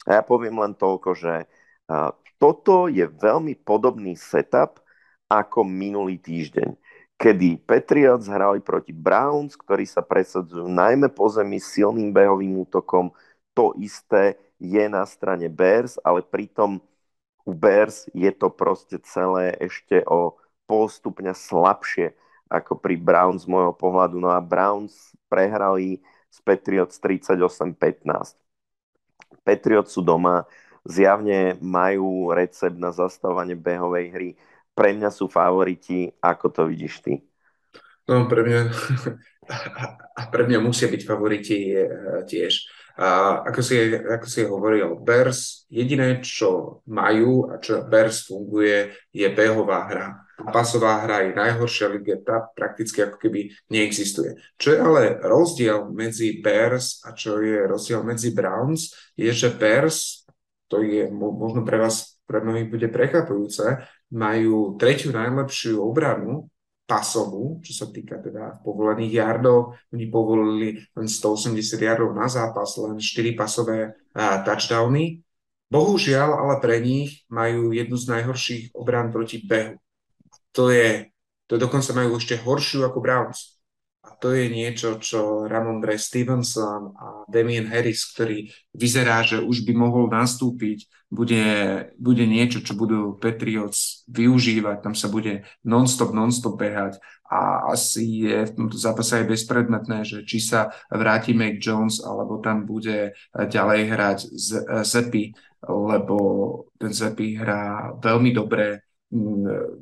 A ja poviem len toľko, že toto je veľmi podobný setup ako minulý týždeň, kedy Patriots hrali proti Browns, ktorí sa presadzujú najmä po zemi silným behovým útokom. To isté je na strane Bears, ale pritom u Bears je to proste celé ešte o pol stupňa slabšie ako pri Browns z môjho pohľadu. No a Browns prehrali z Patriots 38-15. Patriots sú doma, zjavne majú recept na zastavovanie behovej hry. Pre mňa sú favoriti, ako to vidíš ty? No, pre mňa, a pre mňa musia byť favoriti eh, tiež. A ako si, ako si hovoril, Bears, jediné, čo majú a čo Bears funguje, je behová hra. Pasová hra je najhoršia liga, tá prakticky ako keby neexistuje. Čo je ale rozdiel medzi Bears a čo je rozdiel medzi Browns, je, že Bears, to je možno pre vás, pre mnohých bude prekvapujúce, majú tretiu najlepšiu obranu pasovú, čo sa týka teda povolených yardov. Oni povolili len 180 yardov na zápas, len 4 pasové uh, touchdowny. Bohužiaľ, ale pre nich majú jednu z najhorších obrán proti behu. To je, to dokonca majú ešte horšiu ako Browns. A to je niečo, čo Ramondre Stevenson a Damien Harris, ktorý vyzerá, že už by mohol nastúpiť, bude, bude niečo, čo budú Patriots využívať. Tam sa bude non-stop, non-stop behať. A asi je v tomto zápase aj bezpredmetné, že či sa vráti Mac Jones, alebo tam bude ďalej hrať Zepi, lebo ten Zepi hrá veľmi dobre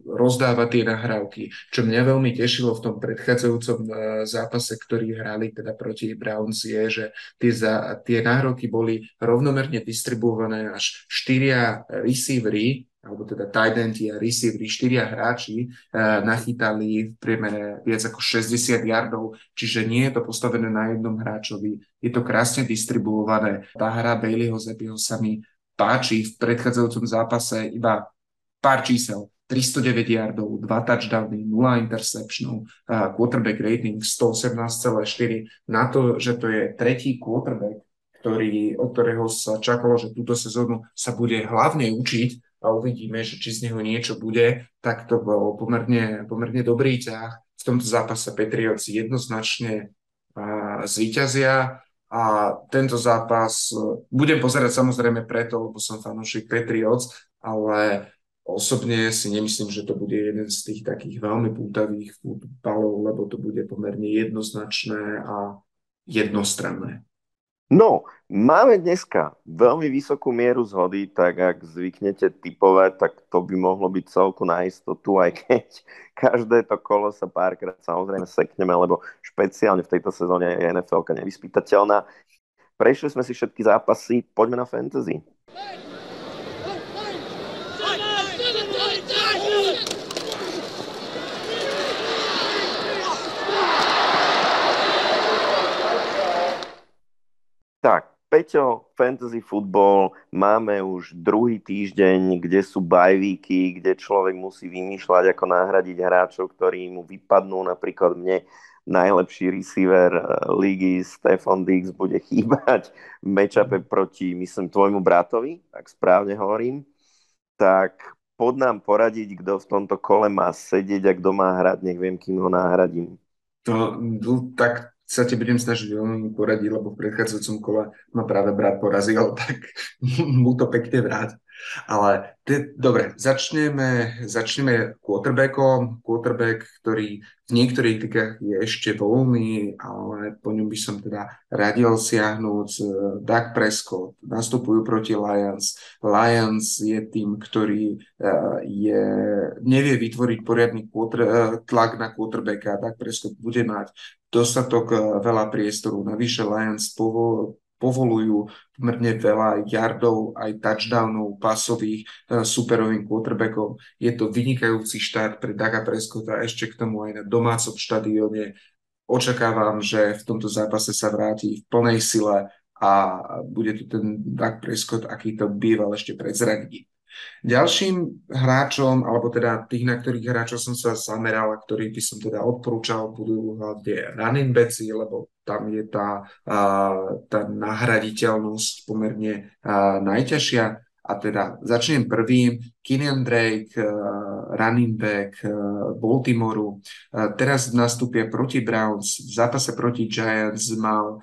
rozdávať tie nahrávky. Čo mňa veľmi tešilo v tom predchádzajúcom e, zápase, ktorý hrali teda proti Browns, je, že tie, za, tie nahrávky boli rovnomerne distribuované až štyria receivery, alebo teda tight end a receivery, štyria hráči e, nachytali v priemere viac ako 60 yardov, čiže nie je to postavené na jednom hráčovi, je to krásne distribuované. Tá hra Baileyho Zepiho sa mi páči v predchádzajúcom zápase iba pár čísel. 309 yardov, 2 touchdowny, 0 interceptionov, quarterback rating 118,4 na to, že to je tretí quarterback, ktorý, od ktorého sa čakalo, že túto sezónu sa bude hlavne učiť a uvidíme, že či z neho niečo bude, tak to bol pomerne, pomerne dobrý ťah. V tomto zápase Patriots jednoznačne uh, zvíťazia a tento zápas budem pozerať samozrejme preto, lebo som fanúšik Patriots, ale Osobne si nemyslím, že to bude jeden z tých takých veľmi pútavých futbalov, lebo to bude pomerne jednoznačné a jednostranné. No, máme dneska veľmi vysokú mieru zhody, tak ak zvyknete typovať, tak to by mohlo byť celku na istotu, aj keď každé to kolo sa párkrát samozrejme sekneme, lebo špeciálne v tejto sezóne je NFL nevyspytateľná. Prešli sme si všetky zápasy, poďme na fantasy. Tak, Peťo, fantasy football, máme už druhý týždeň, kde sú bajvíky, kde človek musí vymýšľať, ako nahradiť hráčov, ktorí mu vypadnú. Napríklad mne najlepší receiver eh, ligy Stefan Dix bude chýbať v matchupe proti, myslím, tvojmu bratovi, ak správne hovorím. Tak pod nám poradiť, kto v tomto kole má sedieť a kto má hrať, nech viem, kým ho nahradím. To, tak sa ti budem snažiť veľmi poradiť, lebo v predchádzajúcom kole ma práve brat porazil, tak mu to pekne vráť. Ale te, dobre, začneme, začneme quarterbackom. Quarterback, ktorý v niektorých ligách je ešte voľný, ale po ňom by som teda radil siahnuť. Doug Prescott nastupujú proti Lions. Lions je tým, ktorý uh, je, nevie vytvoriť poriadny quarter, uh, tlak na quarterbacka. Doug Prescott bude mať dostatok veľa priestoru. Navyše Lions povol, povolujú pomerne veľa yardov, aj touchdownov pasových uh, superovým quarterbackom. Je to vynikajúci štart pre Daga Prescotta ešte k tomu aj na domácom štadióne. Očakávam, že v tomto zápase sa vráti v plnej sile a bude tu ten Doug Prescott, aký to býval ešte pred zranením. Ďalším hráčom, alebo teda tých, na ktorých hráčov som sa zameral a ktorých by som teda odporúčal, budú hlavne running backs, lebo tam je tá, tá nahraditeľnosť pomerne najťažšia. A teda začnem prvým. Kenyan Drake, running back Baltimoreu. Teraz nastúpia proti Browns. V zápase proti Giants mal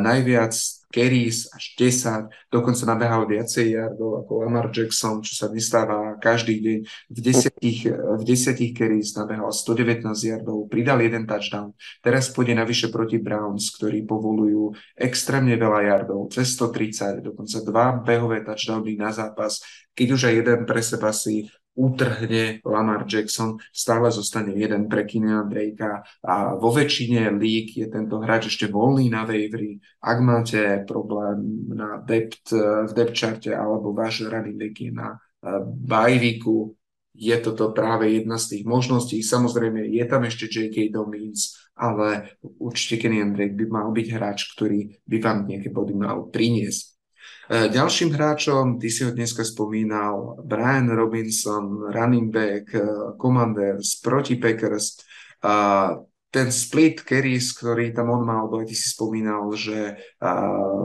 najviac carries až 10, dokonca nabehal viacej yardov ako Lamar Jackson, čo sa nestáva každý deň. V desiatich, v desiatich carries nabehal 119 yardov, pridal jeden touchdown. Teraz pôjde navyše proti Browns, ktorí povolujú extrémne veľa yardov, cez 130, dokonca dva behové touchdowny na zápas. Keď už aj jeden pre seba si utrhne Lamar Jackson, stále zostane jeden pre Kina Drakea a vo väčšine lík je tento hráč ešte voľný na wavery. Ak máte problém na depth, v depth charte alebo váš running back je na eh, bajviku, je toto práve jedna z tých možností. Samozrejme, je tam ešte J.K. Domins, ale určite Kenny Drake by mal byť hráč, ktorý by vám nejaké body mal priniesť. E, ďalším hráčom, ty si ho dneska spomínal, Brian Robinson, running back, e, Commanders proti Packers. A ten split carries, ktorý tam on mal, lebo ty si spomínal, že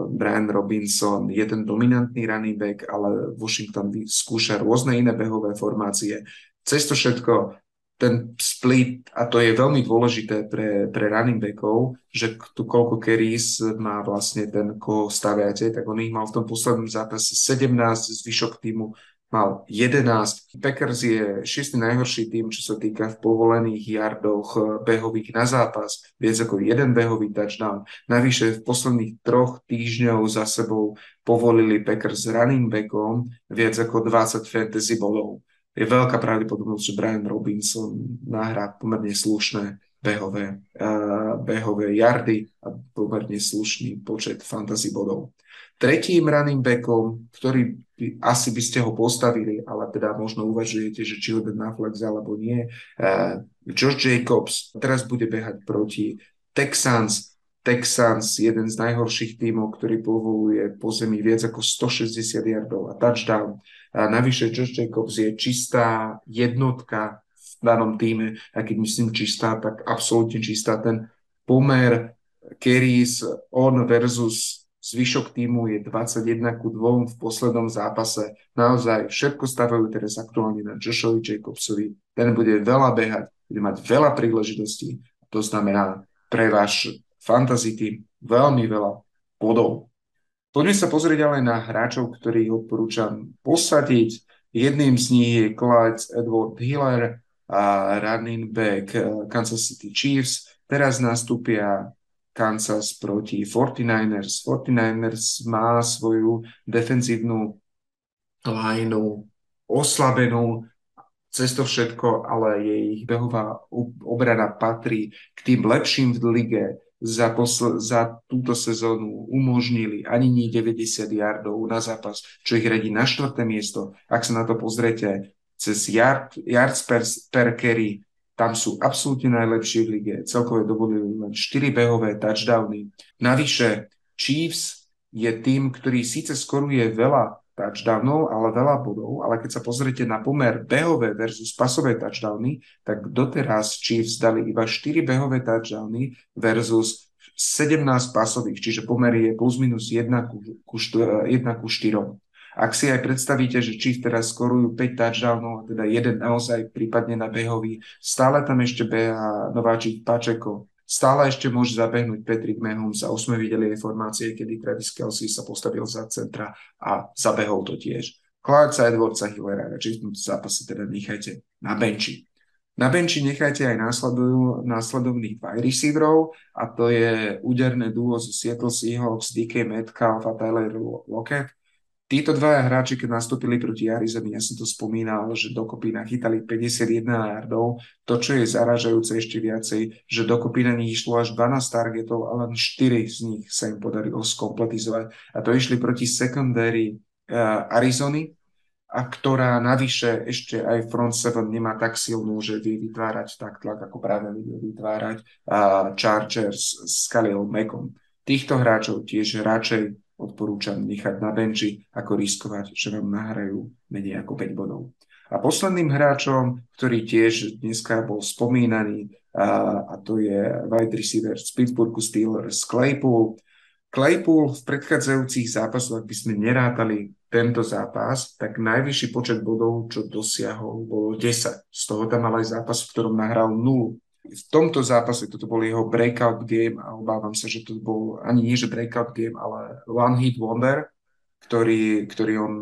Brian Robinson je ten dominantný running back, ale Washington skúša rôzne iné behové formácie. Cez to všetko ten split, a to je veľmi dôležité pre, pre running backov, že tu koľko carries má vlastne ten, koho staviate, tak on ich mal v tom poslednom zápase 17, zvyšok týmu mal 11. Packers je šiestý najhorší tým, čo sa týka v povolených yardoch eh, behových na zápas. Viac ako jeden behový touchdown. Navyše v posledných troch týždňov za sebou povolili Packers running backom viac ako 20 fantasy bolov je veľká pravdepodobnosť, že Brian Robinson nahrá pomerne slušné behové, uh, behové jardy a pomerne slušný počet fantasy bodov. Tretím running backom, ktorý by, asi by ste ho postavili, ale teda možno uvažujete, že či ho dať na flex alebo nie, uh, Josh Jacobs teraz bude behať proti Texans, Texans, jeden z najhorších tímov, ktorý povoluje po zemi viac ako 160 yardov a touchdown. A navyše Josh Jacobs je čistá jednotka v danom týme, a keď myslím čistá, tak absolútne čistá. Ten pomer carries on versus zvyšok týmu je 21 ku 2 v poslednom zápase. Naozaj všetko stavajú teraz aktuálne na Joshovi Jacobsovi. Ten bude veľa behať, bude mať veľa príležitostí. To znamená pre váš fantasy tým veľmi veľa bodov. Poďme sa pozrieť ale na hráčov, ktorých odporúčam posadiť. Jedným z nich je Clyde Edward Hiller, a running back eh, Kansas City Chiefs. Teraz nastúpia Kansas proti 49ers. 49ers má svoju defenzívnu lineu oslabenú cez to všetko, ale jej behová obrana patrí k tým lepším v lige. Za, posl- za túto sezónu umožnili ani nie 90 yardov na zápas, čo ich radí na štvrté miesto. Ak sa na to pozriete, cez yard, yards per, per carry tam sú absolútne najlepší v lige. Celkové dovolili len 4 behové touchdowny. Navyše Chiefs je tým, ktorý síce skoruje veľa touchdownov, ale veľa bodov, ale keď sa pozriete na pomer behové versus pasové touchdowny, tak doteraz Chiefs dali iba 4 behové touchdowny versus 17 pasových, čiže pomer je plus minus 1 ku, ku, 1 ku 4. Ak si aj predstavíte, že Chiefs teraz skorujú 5 touchdownov, teda jeden naozaj prípadne na behový, stále tam ešte beha nováčik Pačeko, stále ešte môže zabehnúť Patrick Mahomes a už sme videli aj formácie, kedy Travis Kelsey sa postavil za centra a zabehol to tiež. Clarksa, Edwardsa, Hillera, radšej v tomto zápase teda nechajte na benči. Na benči nechajte aj následovných wide receiverov a to je úderné duo z Seattle Seahawks, DK Metcalf a Tyler Lockett Títo dvaja hráči, keď nastúpili proti Arizone, ja som to spomínal, že dokopy nachytali 51 yardov. To, čo je zaražajúce ešte viacej, že dokopy na nich išlo až 12 targetov a len 4 z nich sa im podarilo skompletizovať. A to išli proti secondary uh, Arizony, a ktorá navyše ešte aj front seven nemá tak silnú, že vie vytvárať tak tlak, ako práve vie vytvárať uh, Chargers s Khalil Mackom. Týchto hráčov tiež radšej odporúčam nechať na benči, ako riskovať, že vám nahrajú menej ako 5 bodov. A posledným hráčom, ktorý tiež dneska bol spomínaný, a, a to je wide receiver z Pittsburghu Steelers Claypool. Claypool v predchádzajúcich zápasoch, ak by sme nerátali tento zápas, tak najvyšší počet bodov, čo dosiahol, bolo 10. Z toho tam mal aj zápas, v ktorom nahral 0 v tomto zápase toto bol jeho breakout game a obávam sa, že to bol ani nie, že breakout game, ale one hit wonder, ktorý, ktorý on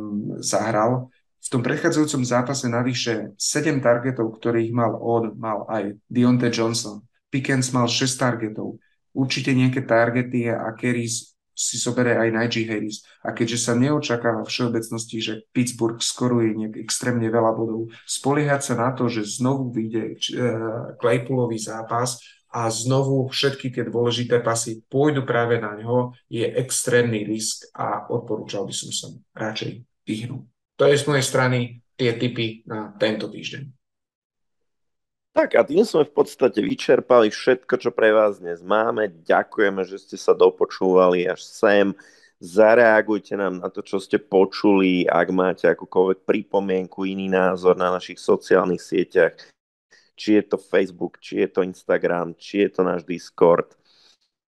zahral. V tom predchádzajúcom zápase navyše 7 targetov, ktorých mal on, mal aj Deontay Johnson. Pickens mal 6 targetov. Určite nejaké targety a carries si zoberie aj Najee Harris. A keďže sa neočakáva v všeobecnosti, že Pittsburgh skoruje nejak extrémne veľa bodov, spoliehať sa na to, že znovu vyjde uh, Claypoolový zápas a znovu všetky tie dôležité pasy pôjdu práve na ňo, je extrémny risk a odporúčal by som sa radšej vyhnúť. To je z mojej strany tie typy na tento týždeň. Tak a tým sme v podstate vyčerpali všetko, čo pre vás dnes máme. Ďakujeme, že ste sa dopočúvali až sem. Zareagujte nám na to, čo ste počuli. Ak máte akúkoľvek pripomienku, iný názor na našich sociálnych sieťach, či je to Facebook, či je to Instagram, či je to náš Discord.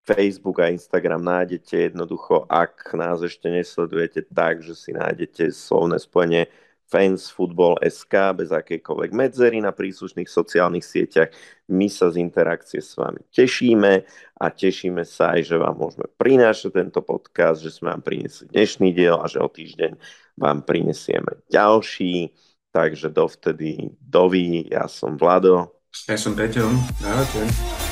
Facebook a Instagram nájdete jednoducho, ak nás ešte nesledujete tak, že si nájdete slovné spojenie fansfootball.sk bez akejkoľvek medzery na príslušných sociálnych sieťach. My sa z interakcie s vami tešíme a tešíme sa aj, že vám môžeme prinášať tento podcast, že sme vám priniesli dnešný diel a že o týždeň vám prinesieme ďalší. Takže dovtedy, dovi, ja som Vlado. Ja som Peťo. Ahojte.